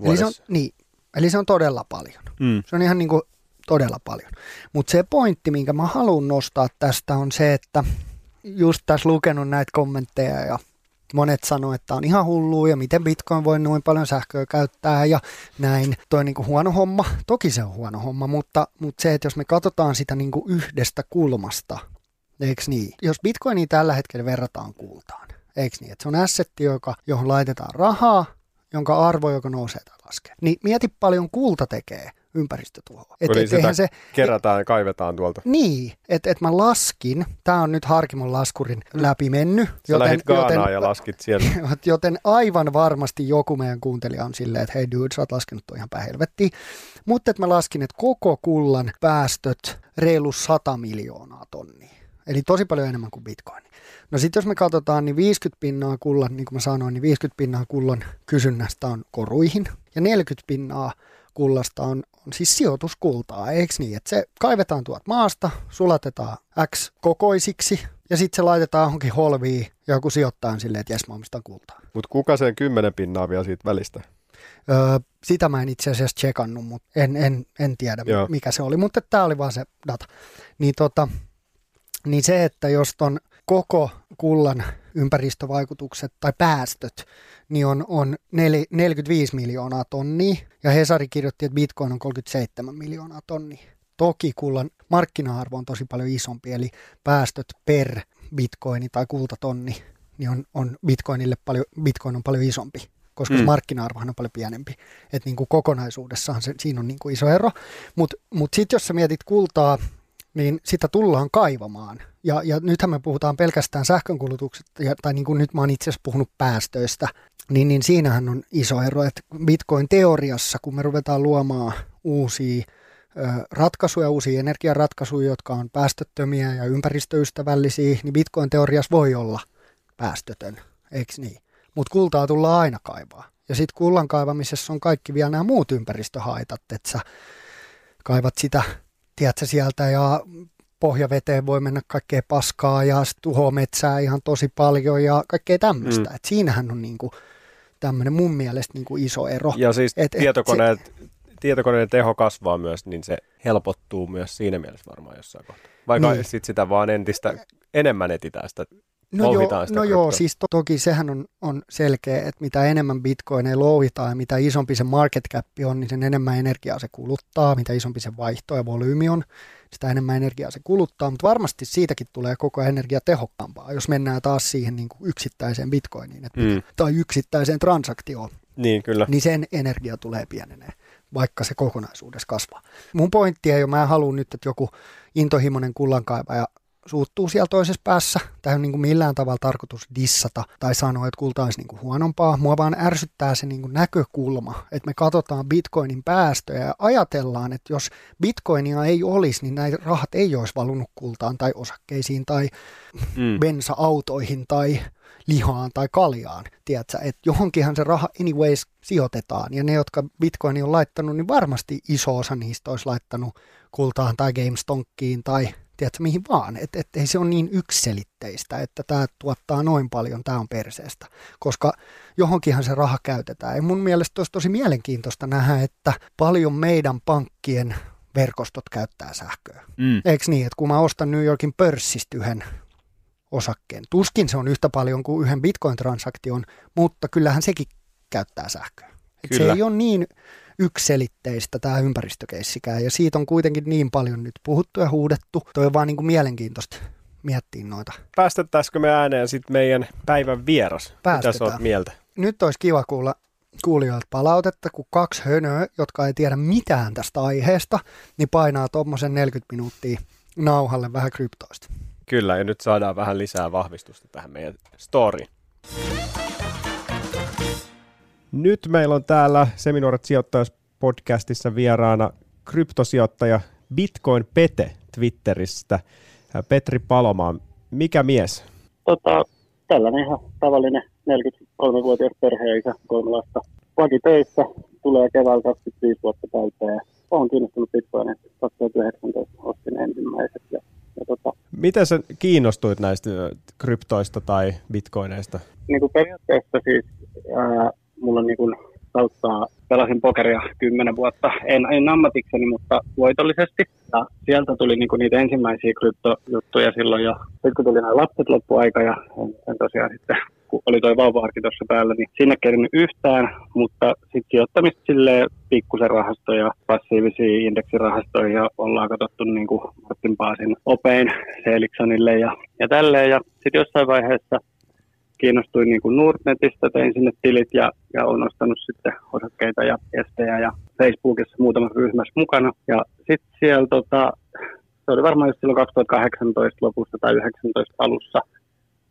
Eli se, on, niin, eli se on todella paljon. Mm. Se on ihan niin kuin todella paljon. Mutta se pointti, minkä mä haluan nostaa tästä on se, että just tässä lukenut näitä kommentteja ja monet sanoo, että on ihan hullua ja miten Bitcoin voi noin paljon sähköä käyttää ja näin. Toi on niin kuin huono homma. Toki se on huono homma, mutta, mutta se, että jos me katsotaan sitä niin kuin yhdestä kulmasta, eikö niin? Jos Bitcoinia tällä hetkellä verrataan kultaan, eikö niin? Että se on assetti, joka, johon laitetaan rahaa, jonka arvo, joka nousee tai laskee. Niin mieti paljon kulta tekee ympäristötuhoa. Et, Eli et, sitä se, kerätään ja kaivetaan tuolta. niin, että et mä laskin, tämä on nyt Harkimon laskurin läpi mennyt, Sä joten, Gaanaan ja laskit siellä. <laughs> joten aivan varmasti joku meidän kuuntelija on silleen, että hei dude, sä oot laskenut toi ihan päin. Mutta että mä laskin, että koko kullan päästöt reilu 100 miljoonaa tonnia. Eli tosi paljon enemmän kuin bitcoin. No sitten jos me katsotaan, niin 50 pinnaa kullan, niin kuin mä sanoin, niin 50 pinnaa kullan kysynnästä on koruihin. Ja 40 pinnaa kullasta on, on siis sijoituskultaa, eikö niin? Että se kaivetaan tuolta maasta, sulatetaan X kokoisiksi ja sitten se laitetaan johonkin holviin ja joku sijoittaa silleen, että jes mä omistan kultaa. Mutta kuka sen kymmenen pinnaa vielä siitä välistä? Öö, sitä mä en itse asiassa tsekannut, mutta en, en, en tiedä Joo. mikä se oli, mutta tämä oli vaan se data. Niin, tota, niin se, että jos ton koko kullan ympäristövaikutukset tai päästöt, niin on, on nel, 45 miljoonaa tonnia, ja Hesari kirjoitti, että bitcoin on 37 miljoonaa tonnia. Toki kullan markkina-arvo on tosi paljon isompi, eli päästöt per bitcoini tai kultatonni, niin on, on bitcoinille paljon, bitcoin on paljon isompi, koska mm. markkina-arvohan on paljon pienempi. Että niin kuin kokonaisuudessaan se, siinä on niin kuin iso ero. Mutta mut, mut sitten jos sä mietit kultaa, niin sitä tullaan kaivamaan. Ja, ja nythän me puhutaan pelkästään sähkönkulutuksesta, ja, tai niin kuin nyt mä oon itse asiassa puhunut päästöistä, niin, niin siinähän on iso ero, että Bitcoin-teoriassa, kun me ruvetaan luomaan uusia ö, ratkaisuja, uusia energiaratkaisuja, jotka on päästöttömiä ja ympäristöystävällisiä, niin Bitcoin-teoriassa voi olla päästötön, eikö niin? Mutta kultaa tullaan aina kaivaa. Ja sitten kullan kaivamisessa on kaikki vielä nämä muut ympäristöhaitat, että sä kaivat sitä, tiedätkö, sieltä ja pohjaveteen voi mennä kaikkea paskaa ja tuhoaa metsää ihan tosi paljon ja kaikkea tämmöistä. Mm. Et siinähän on niinku tämmöinen mun mielestä niinku iso ero. Ja siis Et- et, et tietokoneet, tietokoneiden teho kasvaa myös, niin se helpottuu myös siinä mielessä varmaan jossain kohtaa. Vaikka niin. sit sitä vaan entistä enemmän etitään sitä. No, joo, no joo, siis to- toki sehän on, on selkeä, että mitä enemmän bitcoineja louhitaan ja mitä isompi se market cap on, niin sen enemmän energiaa se kuluttaa. Mitä isompi se vaihto ja volyymi on, sitä enemmän energiaa se kuluttaa. Mutta varmasti siitäkin tulee koko ajan energiatehokkaampaa, jos mennään taas siihen niin kuin yksittäiseen bitcoiniin että, Mm. tai yksittäiseen transaktioon. Niin, kyllä. niin sen energia tulee pienenee, vaikka se kokonaisuudessa kasvaa. Mun pointti ei ole, mä en halua nyt, että joku intohimoinen kullankaivaja suuttuu siellä toisessa päässä. Tämä ei ole niin kuin millään tavalla tarkoitus dissata tai sanoa, että kulta olisi niin kuin huonompaa. Mua vaan ärsyttää se niin kuin näkökulma, että me katsotaan bitcoinin päästöjä ja ajatellaan, että jos bitcoinia ei olisi, niin näitä rahat ei olisi valunut kultaan tai osakkeisiin tai Mm. bensa-autoihin tai lihaan tai kaljaan, tiedätkö, että johonkinhan se raha anyways sijoitetaan, ja ne, jotka Bitcoini on laittanut, niin varmasti iso osa niistä olisi laittanut kultaan tai GameStonkiin tai tiedätkö, mihin vaan, että et ei se ole niin yksiselitteistä, että tämä tuottaa noin paljon, tämä on perseestä, koska johonkinhan se raha käytetään, ja mun mielestä olisi tosi mielenkiintoista nähdä, että paljon meidän pankkien verkostot käyttää sähköä. Mm. Eikö niin, että kun mä ostan New Yorkin pörssistä yhden osakkeen. Tuskin se on yhtä paljon kuin yhden bitcoin-transaktion, mutta kyllähän sekin käyttää sähköä. Et se Kyllä. ei ole niin ykselitteistä tämä ympäristökeissikään ja siitä on kuitenkin niin paljon nyt puhuttu ja huudettu. Toi on vaan niin kuin mielenkiintoista miettiä noita. Päästettäisikö me ääneen sitten meidän päivän vieras? Mitä sä Päästetään. oot mieltä? Nyt olisi kiva kuulla kuulijoilta palautetta, kun kaksi hönöä, jotka ei tiedä mitään tästä aiheesta, niin painaa tuommoisen 40 minuuttia nauhalle vähän kryptoista. Kyllä, ja nyt saadaan vähän lisää vahvistusta tähän meidän storyin. Nyt meillä on täällä Seminuoret sijoittajat podcastissa vieraana kryptosijoittaja Bitcoin Pete Twitteristä. Petri Palomaa, mikä mies? tota, tällainen ihan tavallinen 43-vuotias perheisä, kolme lasta. Vakitöissä tulee keväällä 25 vuotta täyteen. Olen kiinnostunut Bitcoinista. 2019 ostin ensimmäiset. Ja, ja tota, Miten sä kiinnostuit näistä kryptoista tai bitcoineista? niin kuin periaatteessa siis ää, mulla on niin kuin taustaa, pelasin pokeria kymmenen vuotta, en, en ammatikseni, mutta voitollisesti. Ja sieltä tuli niin kuin niitä ensimmäisiä kryptojuttuja silloin jo. Sitten kun tuli nämä lapset loppuaika ja en, en tosiaan sitten, kun oli toi vauva-arki tuossa päällä, niin sinne kerinyt yhtään, mutta sitten sijoittamista silleen pikkusen rahastoja, passiivisia indeksirahastoja ja ollaan katsottu niin kuin Martin Paasin opein Seeliksonille ja, ja tälleen. Ja sitten jossain vaiheessa kiinnostuin niin kuin Nordnetista, tein sinne tilit ja, ja olen ostanut sitten osakkeita ja estejä ja Facebookissa muutamassa ryhmässä mukana. Ja sitten siellä tota, se oli varmaan just silloin 2018 lopussa tai 2019 alussa,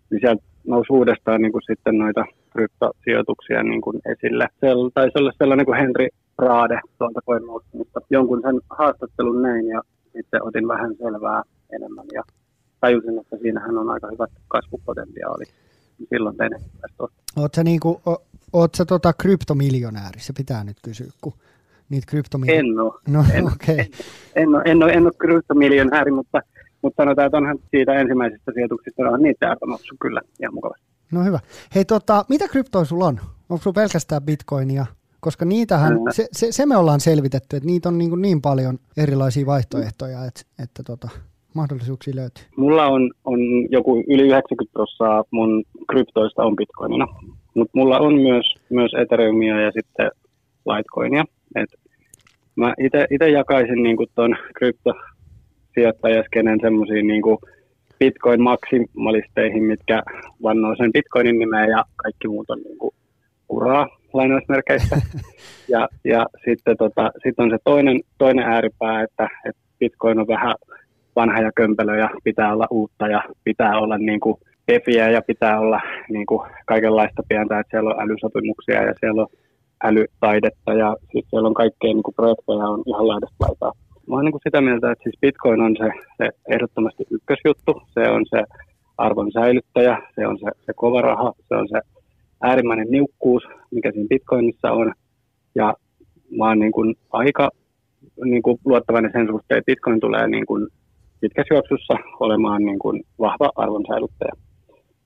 niin sieltä nousi uudestaan niin kuin sitten noita kryptosijoituksia niin kuin esille. Se taisi olla sellainen kuin Henry Raade tuolta CoinMotionista. Jonkun sen haastattelun näin ja sitten otin vähän selvää enemmän ja tajusin, että siinähän on aika hyvät kasvupotentiaali. Silloin tein sä, niinku, o, oot sä tota kryptomiljonääri? Se pitää nyt kysyä, kun niitä kryptomiljonääri... En ole. No en. <laughs> Okay. en, ole, en, ole, en ole kryptomiljonääri, mutta, mutta sanotaan, että onhan siitä ensimmäisistä sijoituksista on niitä arvo noussut kyllä ihan mukavasti. No hyvä. Hei, tota, mitä kryptoja sulla on? Onko sulla pelkästään bitcoinia? Koska niitähän, se, se, se, me ollaan selvitetty, että niitä on niin, niin paljon erilaisia vaihtoehtoja, että, että tota, mahdollisuuksia löytyy. Mulla on, on joku yli 90 prosenttia mun kryptoista on bitcoinina, mutta mulla on myös, myös ethereumia ja sitten litecoinia. Et mä itse jakaisin niinku ton kryptosijoittajaskenen semmoisiin niinku bitcoin-maksimalisteihin, mitkä vannoo sen bitcoinin nimeä ja kaikki muut on niinku uraa lainausmerkeissä. <laughs> ja, ja sitten tota, sit on se toinen, toinen ääripää, että, että bitcoin on vähän vanha ja kömpelö ja pitää olla uutta ja pitää olla niin kuin pefiä ja pitää olla niin kuin kaikenlaista pientä, että siellä on älysopimuksia ja siellä on älytaidetta ja siis siellä on kaikkea niin kuin projekteja on ihan laidasta laitaa. Mä oon niin sitä mieltä, että siis Bitcoin on se, se ehdottomasti ykkösjuttu, se on se arvon säilyttäjä, se on se, se kova raha, se on se äärimmäinen niukkuus, mikä siinä Bitcoinissa on. Ja mä oon niin kuin aika niin kuin luottavainen sen suhteen, että Bitcoin tulee niin kuin pitkässä juoksussa olemaan niin kuin vahva arvonsäilyttäjä.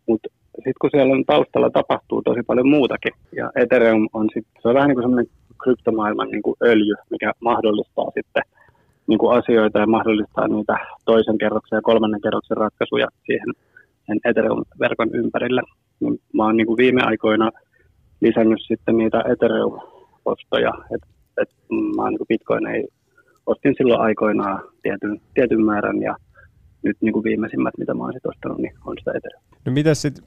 Mutta sitten kun siellä on taustalla tapahtuu tosi paljon muutakin, ja Ethereum on sitten, se on vähän niin kuin semmoinen kryptomaailman niin kuin öljy, mikä mahdollistaa sitten niin kuin asioita ja mahdollistaa niitä toisen kerroksen ja kolmannen kerroksen ratkaisuja siihen sen Ethereum-verkon ympärille. Niin mä oon niin kuin viime aikoina lisännyt sitten niitä Ethereum-ostoja, että et mä oon niin Bitcoin ei ostin silloin aikoinaan tietyn, tietyn määrän ja nyt niin kuin viimeisimmät, mitä mä oon sit ostanut, niin on sitä Ethereum. No miten sit,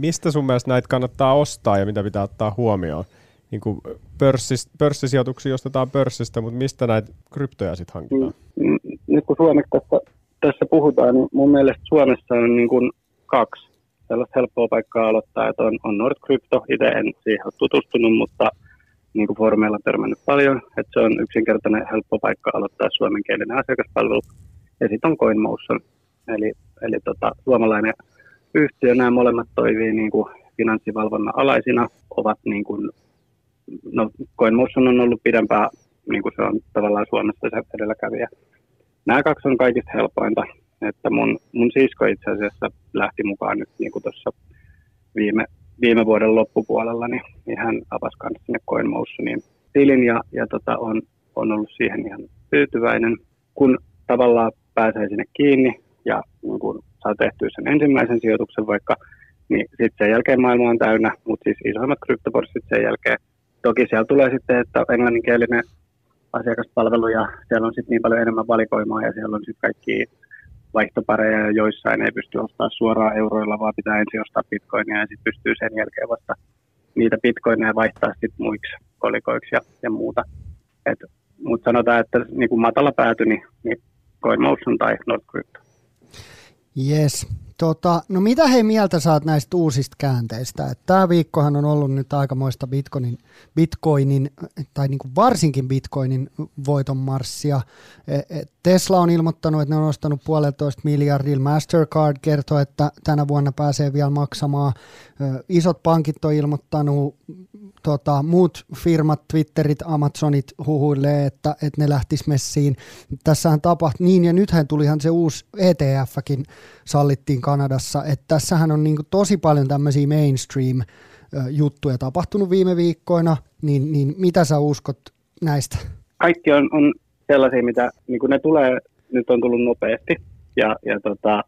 mistä sun mielestä näitä kannattaa ostaa ja mitä pitää ottaa huomioon? Niin kuin pörssis, pörssisijoituksia ostetaan pörssistä, mutta mistä näitä kryptoja sitten hankitaan? Mm, Nyt kun suomeksi tässä, tässä puhutaan, niin mun mielestä Suomessa on niin kuin kaksi sellaista helppoa paikkaa aloittaa, että on, on Nord Crypto. Itse en siihen ole tutustunut, mutta niin kuin foorumeilla törmännyt paljon, että se on yksinkertainen helppo paikka aloittaa suomenkielinen asiakaspalvelu. Ja sitten on CoinMotion, eli, eli tota, suomalainen yhtiö, nämä molemmat toimii niin kuin finanssivalvonnan alaisina, ovat niin kuin, no CoinMotion on ollut pidempään, niin kuin se on tavallaan Suomessa se edelläkävijä. Nämä kaksi on kaikista helpointa, että mun, mun sisko itse asiassa lähti mukaan nyt niin kuin tuossa viime, viime vuoden loppupuolella, niin, niin hän avasi kanssa sinne CoinMotionin tilin ja, ja tota, on, on ollut siihen ihan tyytyväinen. Kun tavallaan pääsee sinne kiinni ja niin kun saa tehtyä sen ensimmäisen sijoituksen vaikka, niin sitten sen jälkeen maailma on täynnä, mutta siis isoimmat kryptoporssit sen jälkeen. Toki siellä tulee sitten, että englanninkielinen asiakaspalvelu ja siellä on sitten niin paljon enemmän valikoimaa ja siellä on sitten kaikki vaihtopareja ja joissain ei pysty ostamaan suoraan euroilla, vaan pitää ensin ostaa bitcoinia ja sitten pystyy sen jälkeen vasta niitä bitcoineja vaihtaa sitten muiksi kolikoiksi ja, ja muuta. Mutta sanotaan, että niin kuin matala pääty, niin, niin CoinMotion tai NordCrypto. Yes. Tota, no mitä he mieltä saat näistä uusista käänteistä? Tämä viikkohan on ollut nyt aikamoista Bitcoinin, Bitcoinin tai niin kuin varsinkin Bitcoinin voiton marssia. E, e, Tesla on ilmoittanut, että ne on ostanut puolentoista miljardilla. Mastercard kertoo, että tänä vuonna pääsee vielä maksamaan. Isot pankit on ilmoittanut, tota, muut firmat, Twitterit, Amazonit huhuilee, että, että ne lähtis messiin. Tässähän tapahtui niin, ja nythän tulihan se uusi ETFkin sallittiin Kanadassa, että tässähän on niin kuin tosi paljon tämmöisiä mainstream juttuja tapahtunut viime viikkoina, niin, niin mitä sä uskot näistä? Kaikki on, on sellaisia, mitä niin ne tulee, nyt on tullut nopeasti, ja, ja tota,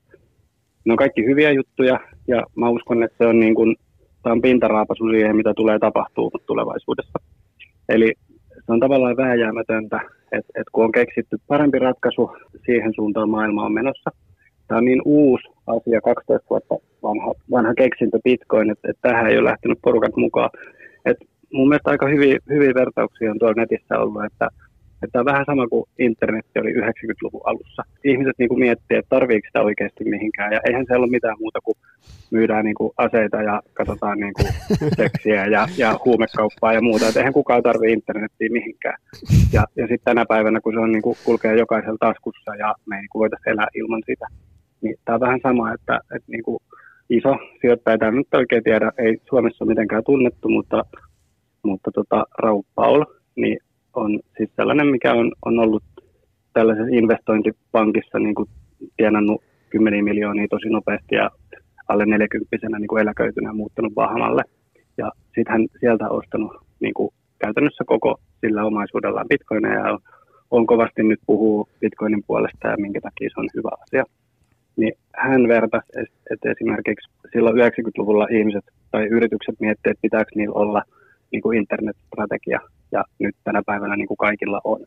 ne on kaikki hyviä juttuja, ja mä uskon, että se on niin kuin tämä on pintaraapasu siihen, mitä tulee tapahtuu tulevaisuudessa. Eli se on tavallaan vääjäämätöntä, että, että kun on keksitty parempi ratkaisu, siihen suuntaan maailma on menossa. Tämä on niin uusi asia, 12 vuotta vanha, vanha keksintö Bitcoin, että, että tähän ei ole lähtenyt porukat mukaan. Et mun mielestä aika hyviä, hyviä vertauksia on tuolla netissä ollut, että että on vähän sama kuin internetti oli 90-luvun alussa. Ihmiset niin kuin miettii, että tarviiko sitä oikeasti mihinkään. Ja eihän siellä ole mitään muuta kuin myydään niin kuin aseita ja katsotaan niin kuin <laughs> seksiä ja, ja huumekauppaa ja muuta. Että eihän kukaan tarvitse internettiä mihinkään. Ja, ja sitten tänä päivänä, kun se on niin kuin kulkee jokaisella taskussa ja me ei niin voitaisiin elää ilman sitä, niin tämä on vähän sama, että, että niin kuin iso sijoittaja, tämä nyt oikein tiedä, ei Suomessa mitenkään tunnettu, mutta, mutta tota, Raul Paul, niin on siis sellainen, mikä on, on ollut tällaisessa investointipankissa niin kuin tienannut kymmeniä miljoonia tosi nopeasti ja alle 40 niin kuin eläköityneen muuttanut Bahamalle. Ja sitten hän sieltä on ostanut niin kuin käytännössä koko sillä omaisuudellaan bitcoineja ja on kovasti nyt puhuu bitcoinin puolesta ja minkä takia se on hyvä asia. Niin hän vertasi, että esimerkiksi silloin 90-luvulla ihmiset tai yritykset miettivät, että pitääkö niillä olla niin kuin internetstrategia ja nyt tänä päivänä niin kuin kaikilla on.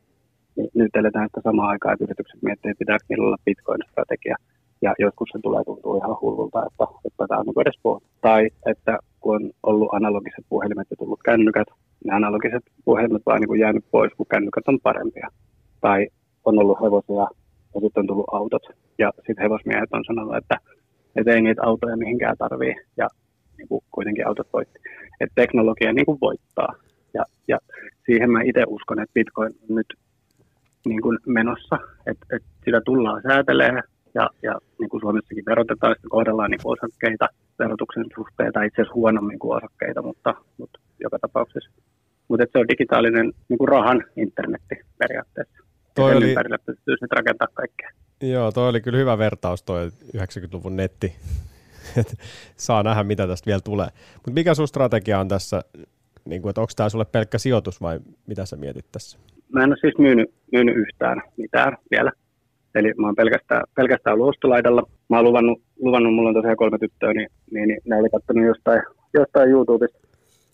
Niin nyt eletään sitä samaa aikaa, että yritykset miettii, että pitääkö niillä olla Bitcoin-strategia. Ja joskus se tulee tuntua ihan hullulta, että, että tämä on niin edes puhuttu. Tai että kun on ollut analogiset puhelimet ja tullut kännykät, ne analogiset puhelimet vaan niin kuin jäänyt pois, kun kännykät on parempia. Tai on ollut hevosia sitten on tullut autot. Ja sitten hevosmiehet on sanonut, että, että ei niitä autoja mihinkään tarvii. Ja niin kuin kuitenkin autot voitti. Että teknologia niin kuin voittaa. Ja, ja siihen mä itse uskon, että Bitcoin on nyt niin kuin menossa, että, että sitä tullaan säätelemään ja, ja niin kuin Suomessakin verotetaan, sitä kohdellaan niin kuin osakkeita verotuksen suhteen tai itse asiassa huonommin kuin osakkeita, mutta, mutta joka tapauksessa. Mutta se on digitaalinen niin kuin rahan internetti periaatteessa. Toi ja oli... ympärille pystyy sitten rakentaa kaikkea. Joo, toi oli kyllä hyvä vertaus toi 90-luvun netti. <laughs> Saa nähdä, mitä tästä vielä tulee. Mutta mikä sun strategia on tässä niin kuin, että onko tämä sulle pelkkä sijoitus vai mitä sä mietit tässä? Mä en ole siis myynyt, myynyt yhtään mitään vielä. Eli mä oon pelkästään, pelkästään ollut ostolaidalla. Mä oon luvannut, luvannut, mulla on tosiaan kolme tyttöä, niin, niin, niin ne oli katsonut jostain, jostain YouTubesta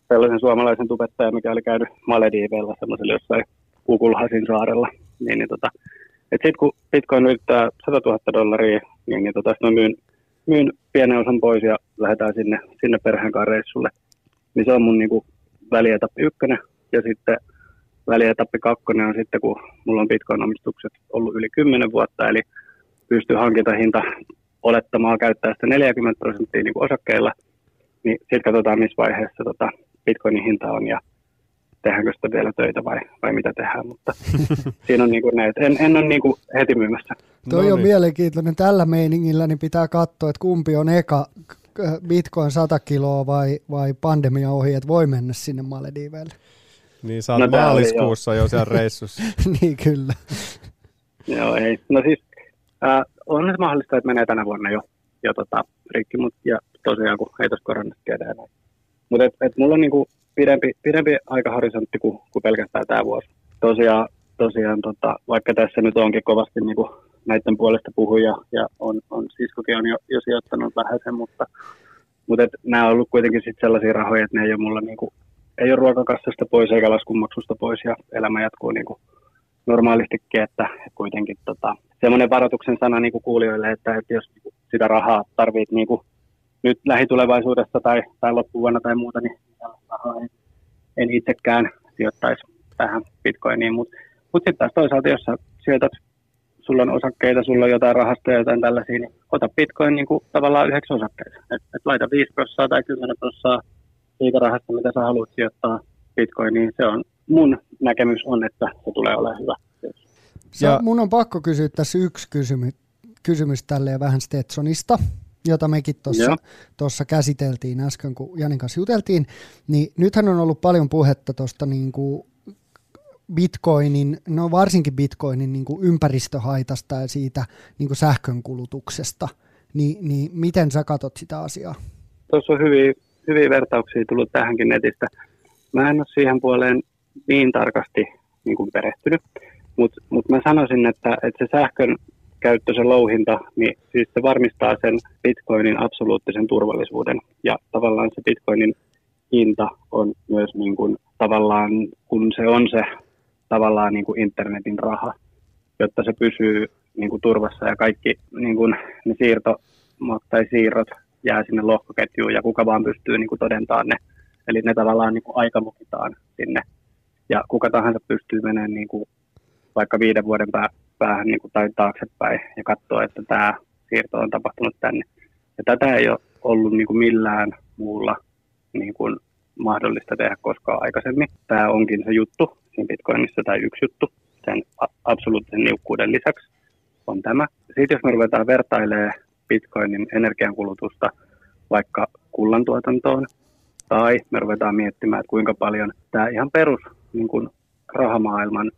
sellaisen suomalaisen tubettajan, mikä oli käynyt Malediiveilla semmoisella jossain Kukulhasin saarella. Niin, niin tota, et sit kun Bitcoin yrittää 100 000 dollaria, niin, niin tota, mä myyn, myyn pienen osan pois ja lähdetään sinne, sinne perheen kanssa reissulle. Niin se on mun niinku välietappi ykkönen ja sitten välietappi kakkonen on sitten, kun mulla on Bitcoin-omistukset ollut yli 10 vuotta, eli pystyy hankintahinta olettamaan käyttää sitä 40 prosenttia niin osakkeilla, niin sitten katsotaan, missä vaiheessa tota Bitcoinin hinta on ja tehdäänkö sitä vielä töitä vai, vai mitä tehdään, mutta <laughs> siinä on niin kuin ne, että en, en ole niin kuin heti myymässä. Toi no on niin. mielenkiintoinen. Tällä meiningillä niin pitää katsoa, että kumpi on eka Bitcoin 100 kiloa vai, vai pandemia ohi, että voi mennä sinne Malediiveille? Niin sä oot no, maaliskuussa jo siellä reissussa. <laughs> niin kyllä. joo, ei. No siis äh, on nyt mahdollista, että menee tänä vuonna jo, jo tota, rikki, mutta ja tosiaan kun ei tuossa koronasta tiedä enää. Mutta et, et mulla on niinku pidempi, pidempi aikahorisontti kuin, kuin pelkästään tämä vuosi. Tosiaan, tosiaan tota, vaikka tässä nyt onkin kovasti niinku näiden puolesta puhun ja, on, on siskokin on jo, jo sijoittanut vähän sen, mutta, mutta et nämä on ollut kuitenkin sit sellaisia rahoja, että ne ei ole mulla niinku, ei ole ruokakassasta pois eikä laskunmaksusta pois ja elämä jatkuu niinku normaalistikin, että kuitenkin tota, semmoinen varoituksen sana niinku kuulijoille, että, että jos sitä rahaa tarvit niinku nyt lähitulevaisuudessa tai, tai loppuvuonna tai muuta, niin en, en itsekään sijoittaisi tähän bitcoiniin, mutta mut sitten taas toisaalta, jos sä sijoitat, sulla on osakkeita, sulla on jotain rahastoja, jotain tällaisia, niin ota bitcoin niin kuin tavallaan yhdeksi osakkeeksi. Et, et laita 5 prosenttia tai 10 prosenttia siitä rahasta, mitä sä haluat sijoittaa bitcoiniin. Se on mun näkemys on, että se tulee olemaan hyvä. Ja... Mun on pakko kysyä tässä yksi kysymys, kysymys tälleen vähän Stetsonista jota mekin tuossa käsiteltiin äsken, kun Janin kanssa juteltiin, niin nythän on ollut paljon puhetta tuosta niin kuin bitcoinin, no varsinkin bitcoinin niin kuin ympäristöhaitasta ja siitä niin kuin sähkönkulutuksesta, Ni, niin miten sä katot sitä asiaa? Tuossa on hyviä, hyviä vertauksia tullut tähänkin netistä. Mä en ole siihen puoleen niin tarkasti niin kuin perehtynyt, mutta mut mä sanoisin, että, että se sähkön käyttö, se louhinta, niin siis se varmistaa sen bitcoinin absoluuttisen turvallisuuden. Ja tavallaan se bitcoinin hinta on myös niin kuin, tavallaan, kun se on se tavallaan niin kuin internetin raha, jotta se pysyy niin kuin turvassa ja kaikki niin kuin, ne siirto tai siirrot jää sinne lohkoketjuun ja kuka vaan pystyy niin kuin todentamaan ne. Eli ne tavallaan niin kuin aikamukitaan sinne. Ja kuka tahansa pystyy menemään niin kuin vaikka viiden vuoden pää, päähän niin kuin, tai taaksepäin ja katsoa, että tämä siirto on tapahtunut tänne. Ja tätä ei ole ollut niin kuin millään muulla niin kuin mahdollista tehdä koskaan aikaisemmin. Tämä onkin se juttu siinä Bitcoinissa tai yksi juttu sen absoluuttisen niukkuuden lisäksi on tämä. Sitten jos me ruvetaan vertailemaan Bitcoinin energiankulutusta vaikka kullantuotantoon, tai me ruvetaan miettimään, että kuinka paljon tämä ihan perus niin kuin rahamaailman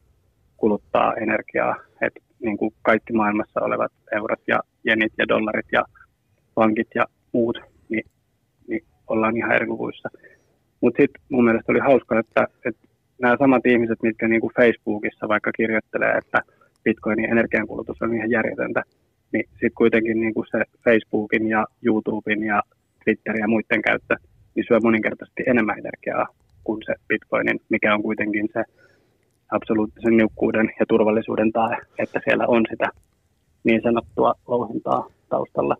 kuluttaa energiaa, että niin kuin kaikki maailmassa olevat eurot ja jenit ja dollarit ja pankit ja muut, niin, niin ollaan ihan eri luvuissa. Mutta sitten mun mielestä oli hauska, että, että nämä samat ihmiset, mitkä niin kuin Facebookissa vaikka kirjoittelee, että Bitcoinin energiankulutus on ihan järjetöntä, niin sitten kuitenkin niin kuin se Facebookin ja YouTuben ja Twitterin ja muiden käyttö, niin syö moninkertaisesti enemmän energiaa kuin se Bitcoinin, mikä on kuitenkin se absoluuttisen niukkuuden ja turvallisuuden tae, että siellä on sitä niin sanottua louhintaa taustalla.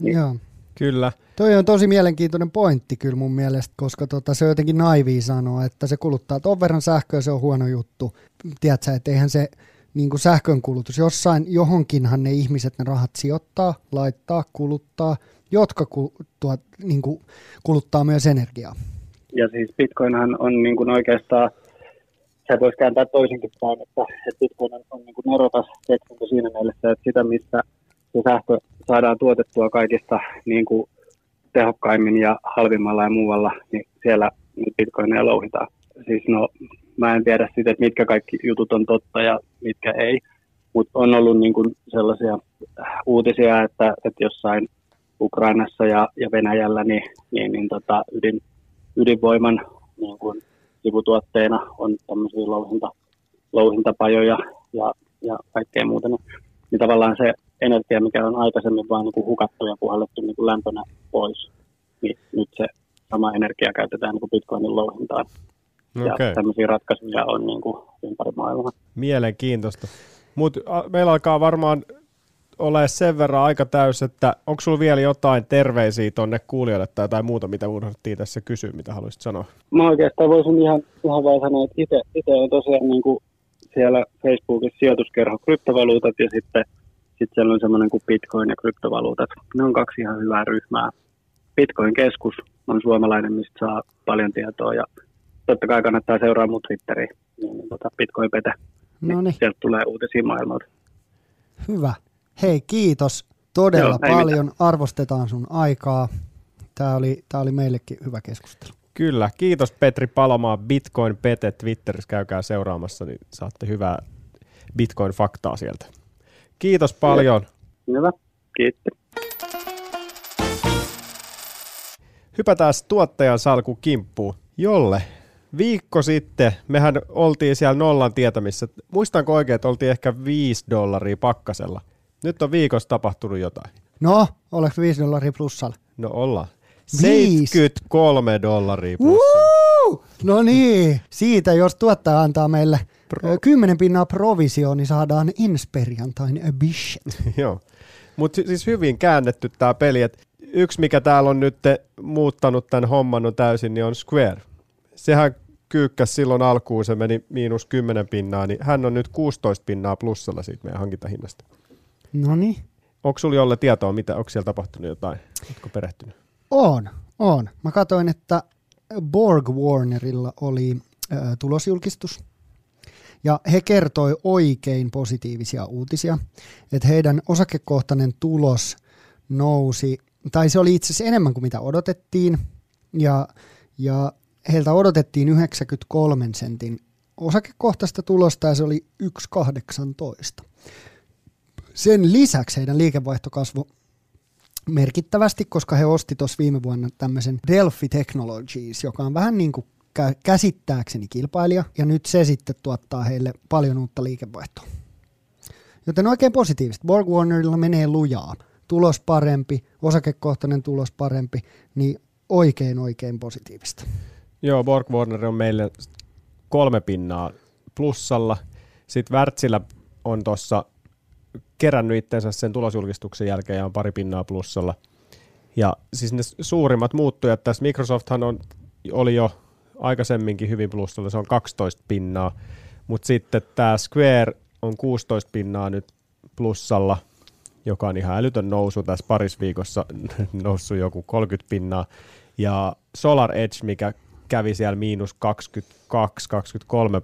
Niin. Joo. Kyllä. Toi on tosi mielenkiintoinen pointti kyllä mun mielestä, koska tota, se on jotenkin naivia sanoa, että se kuluttaa ton verran sähköä, se on huono juttu. Tiedätkö, että eihän se niin kuin sähkön kulutus, jossain johonkinhan ne ihmiset ne rahat sijoittaa, laittaa, kuluttaa, jotka ku, tuot, niin kuin, kuluttaa myös energiaa. Ja siis Bitcoinhan on niin kuin oikeastaan se voisi kääntää toisinkin päin, että, että Bitcoin on, on niin kuin nerokas keksintö siinä mielessä, että sitä, missä se sähkö saadaan tuotettua kaikista niin kuin tehokkaimmin ja halvimmalla ja muualla, niin siellä niin bitcoineja louhitaan. Siis no, mä en tiedä sitä, että mitkä kaikki jutut on totta ja mitkä ei, mutta on ollut niin kuin sellaisia uutisia, että, että jossain Ukrainassa ja, ja Venäjällä niin, niin, niin tota, ydin, ydinvoiman niin kuin sivutuotteena on tämmöisiä louhinta, louhintapajoja ja, ja kaikkea muuta. Niin, niin tavallaan se energia, mikä on aikaisemmin vain niin kuin hukattu ja puhallettu niin kuin lämpönä pois, niin nyt se sama energia käytetään niin kuin bitcoinin louhintaan. Okay. Ja tämmöisiä ratkaisuja on niin kuin ympäri maailmaa. Mielenkiintoista. Mutta meillä alkaa varmaan ole sen verran aika täys, että onko sulla vielä jotain terveisiä tuonne kuulijoille tai jotain muuta, mitä unohdettiin tässä kysyä, mitä haluaisit sanoa? Mä oikeastaan voisin ihan, ihan vaan sanoa, että itse, itse on tosiaan niin kuin siellä Facebookissa sijoituskerho kryptovaluutat ja sitten sit siellä on semmoinen kuin Bitcoin ja kryptovaluutat. Ne on kaksi ihan hyvää ryhmää. Bitcoin-keskus on suomalainen, mistä saa paljon tietoa ja totta kai kannattaa seuraa mun Twitteriin, niin, niin tota Bitcoin-pete. Niin, niin sieltä tulee uutisia maailmalta. Hyvä. Hei, kiitos todella Joo, paljon. Mitään. Arvostetaan sun aikaa. Tämä oli, tämä oli meillekin hyvä keskustelu. Kyllä. Kiitos Petri Palomaa, Bitcoin Pete Twitterissä. Käykää seuraamassa, niin saatte hyvää Bitcoin-faktaa sieltä. Kiitos paljon. Hyvä. Kiitos. Hypätään tuottajan salku kimppuun. Jolle, viikko sitten mehän oltiin siellä nollan tietämissä. Muistanko oikein, että oltiin ehkä 5 dollaria pakkasella – Nyt on viikossa tapahtunut jotain. No, oliko 5 dollaria plussalla? No ollaan. Viis. 73 dollaria plussa. Woo! No niin, siitä jos tuottaja antaa meille Pro. 10 pinnaa provisio, niin saadaan ensi perjantain a bishet. <laughs> Joo. Mutta siis hyvin käännetty tämä peli. Et yksi, mikä täällä on nyt muuttanut tämän homman on täysin, niin on Square. Sehän kyykkäs silloin alkuun, se meni miinus 10 pinnaa, niin hän on nyt 16 pinnaa plussalla siitä meidän hankintahinnasta. No niin. Onko sulla jolle tietoa, mitä, onko siellä tapahtunut jotain? Oletko perehtynyt? On, on. Mä katsoin, että Borg Warnerilla oli ö, tulosjulkistus. Ja he kertoi oikein positiivisia uutisia, että heidän osakekohtainen tulos nousi, tai se oli itse asiassa enemmän kuin mitä odotettiin, ja, ja heiltä odotettiin 93 sentin osakekohtaista tulosta, ja se oli 1,18. Sen lisäksi heidän liikevaihto merkittävästi, koska he osti tuossa viime vuonna tämmöisen Delphi Technologies, joka on vähän niin kuin käsittääkseni kilpailija, ja nyt se sitten tuottaa heille paljon uutta liikevaihtoa. Joten oikein positiivista. Borg Warnerilla menee lujaa. Tulos parempi, osakekohtainen tulos parempi, niin oikein oikein positiivista. Joo, Borg Warner on meille kolme pinnaa plussalla. Sitten Wärtsilä on tuossa kerännyt itsensä sen tulosjulkistuksen jälkeen ja on pari pinnaa plussalla. Ja siis ne suurimmat muuttujat tässä, Microsofthan on, oli jo aikaisemminkin hyvin plussalla, se on 12 pinnaa, mutta sitten tämä Square on 16 pinnaa nyt plussalla, joka on ihan älytön nousu tässä paris viikossa, <laughs> noussut joku 30 pinnaa, ja Solar Edge, mikä kävi siellä miinus 22-23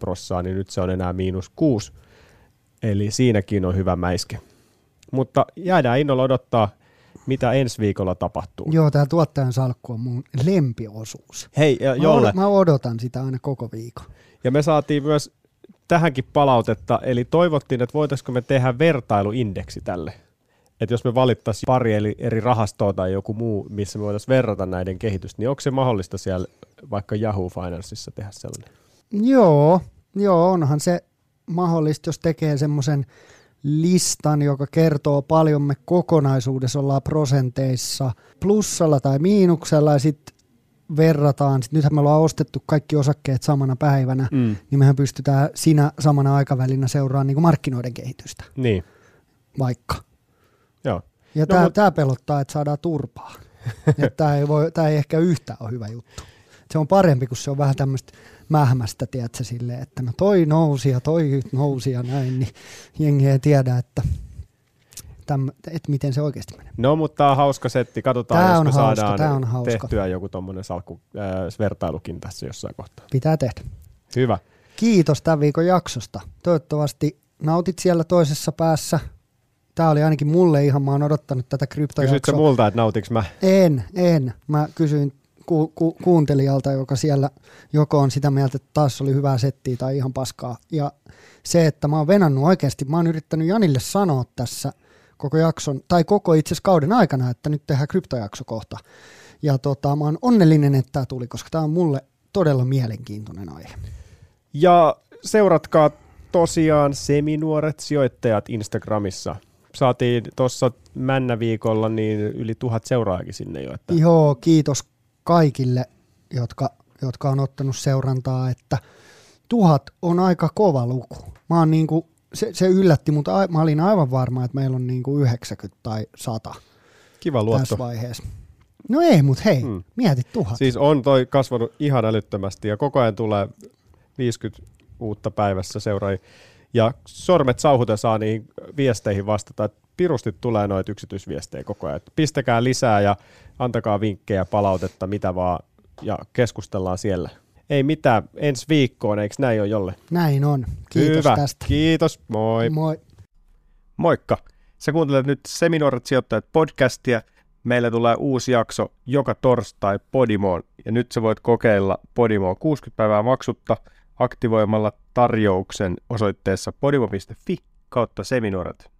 prossaa, niin nyt se on enää miinus 6, eli siinäkin on hyvä mäiske. Mutta jäädään innolla odottaa, mitä ensi viikolla tapahtuu. Joo, tämä tuottajan salkku on mun lempiosuus. Hei, ja Mä, Jolle, mä odotan sitä aina koko viikon. ja me saatiin myös tähänkin palautetta, eli toivottiin, että voitaisiko me tehdä vertailuindeksi tälle. Että jos me valittaisiin pari eli eri rahastoa tai joku muu, missä me voitaisiin verrata näiden kehitystä, niin onko se mahdollista siellä vaikka Yahoo Financeissa tehdä sellainen? Joo, joo, onhan se mahdollista, jos tekee semmoisen listan, joka kertoo paljon me kokonaisuudessa ollaan prosenteissa plussalla tai miinuksella ja sitten verrataan, sit nythän me ollaan ostettu kaikki osakkeet samana päivänä, Mm. niin mehän pystytään siinä samana aikavälinä seuraamaan niin markkinoiden kehitystä Niin, vaikka. joo. Ja No, tämä mut- tää pelottaa, että saadaan turpaa. <laughs> tämä ei, voi, ei ehkä yhtään ole hyvä juttu. Se on parempi, kun se on vähän tämmöistä mähmästä, tiedätkö, silleen, että no toi nousi ja toi nousi ja näin, niin jengi ei tiedä, että, täm, että miten se oikeasti menee. No, mutta tämä on hauska setti. Katsotaan, Tää jos on me hauska, saadaan on hauska. tehtyä joku tuommoinen salkku, äh, vertailukin tässä jossain kohtaa. Pitää tehdä. Hyvä. Kiitos tämän viikon jaksosta. Toivottavasti nautit siellä toisessa päässä. Tämä oli ainakin mulle ihan, mä oon odottanut tätä Kysytkö kryptojaksoa. multa, että nautiks mä? En, en. Mä kysyin ku, ku, kuuntelijalta, joka siellä joko on sitä mieltä, että taas oli hyvää settiä tai ihan paskaa. Ja se, että mä oon venannut oikeasti, mä oon yrittänyt Janille sanoa tässä koko jakson, tai koko itse asiassa kauden aikana, että nyt tehdään kryptojakso kohta. Ja tota, mä oon onnellinen, että tämä tuli, koska tämä on mulle todella mielenkiintoinen aihe. Ja seuratkaa tosiaan seminuoret sijoittajat Instagramissa. Saatiin tuossa männäviikolla niin yli tuhat seuraajakin sinne jo. Että Joo, kiitos kaikille, jotka, jotka on ottanut seurantaa, että tuhat on aika kova luku. Mä oon niinku, se, se yllätti, mutta a, mä olin aivan varma, että meillä on niinku 90 tai 100 kiva tässä luotto. vaiheessa. No ei, mutta hei, Hmm. mieti tuhat. Siis on toi kasvanut ihan älyttömästi ja koko ajan tulee 50 uutta päivässä seuraajia. Ja sormet sauhuten saa niihin viesteihin vastata, että pirusti tulee noita yksityisviestejä koko ajan. Pistäkää lisää ja antakaa vinkkejä, palautetta, mitä vaan, ja keskustellaan siellä. Ei mitään, ensi viikkoon, eikö näin ole jolle? Näin on. Kiitos Hyvä. tästä. Kiitos, moi. Moi. Moikka! Sä kuuntelet nyt Seminuoret sijoittajat podcastia. Meillä tulee uusi jakso joka torstai Podimoon, ja nyt sä voit kokeilla Podimoa 60 päivää maksutta aktivoimalla tarjouksen osoitteessa podimo.fi kautta seminuoret.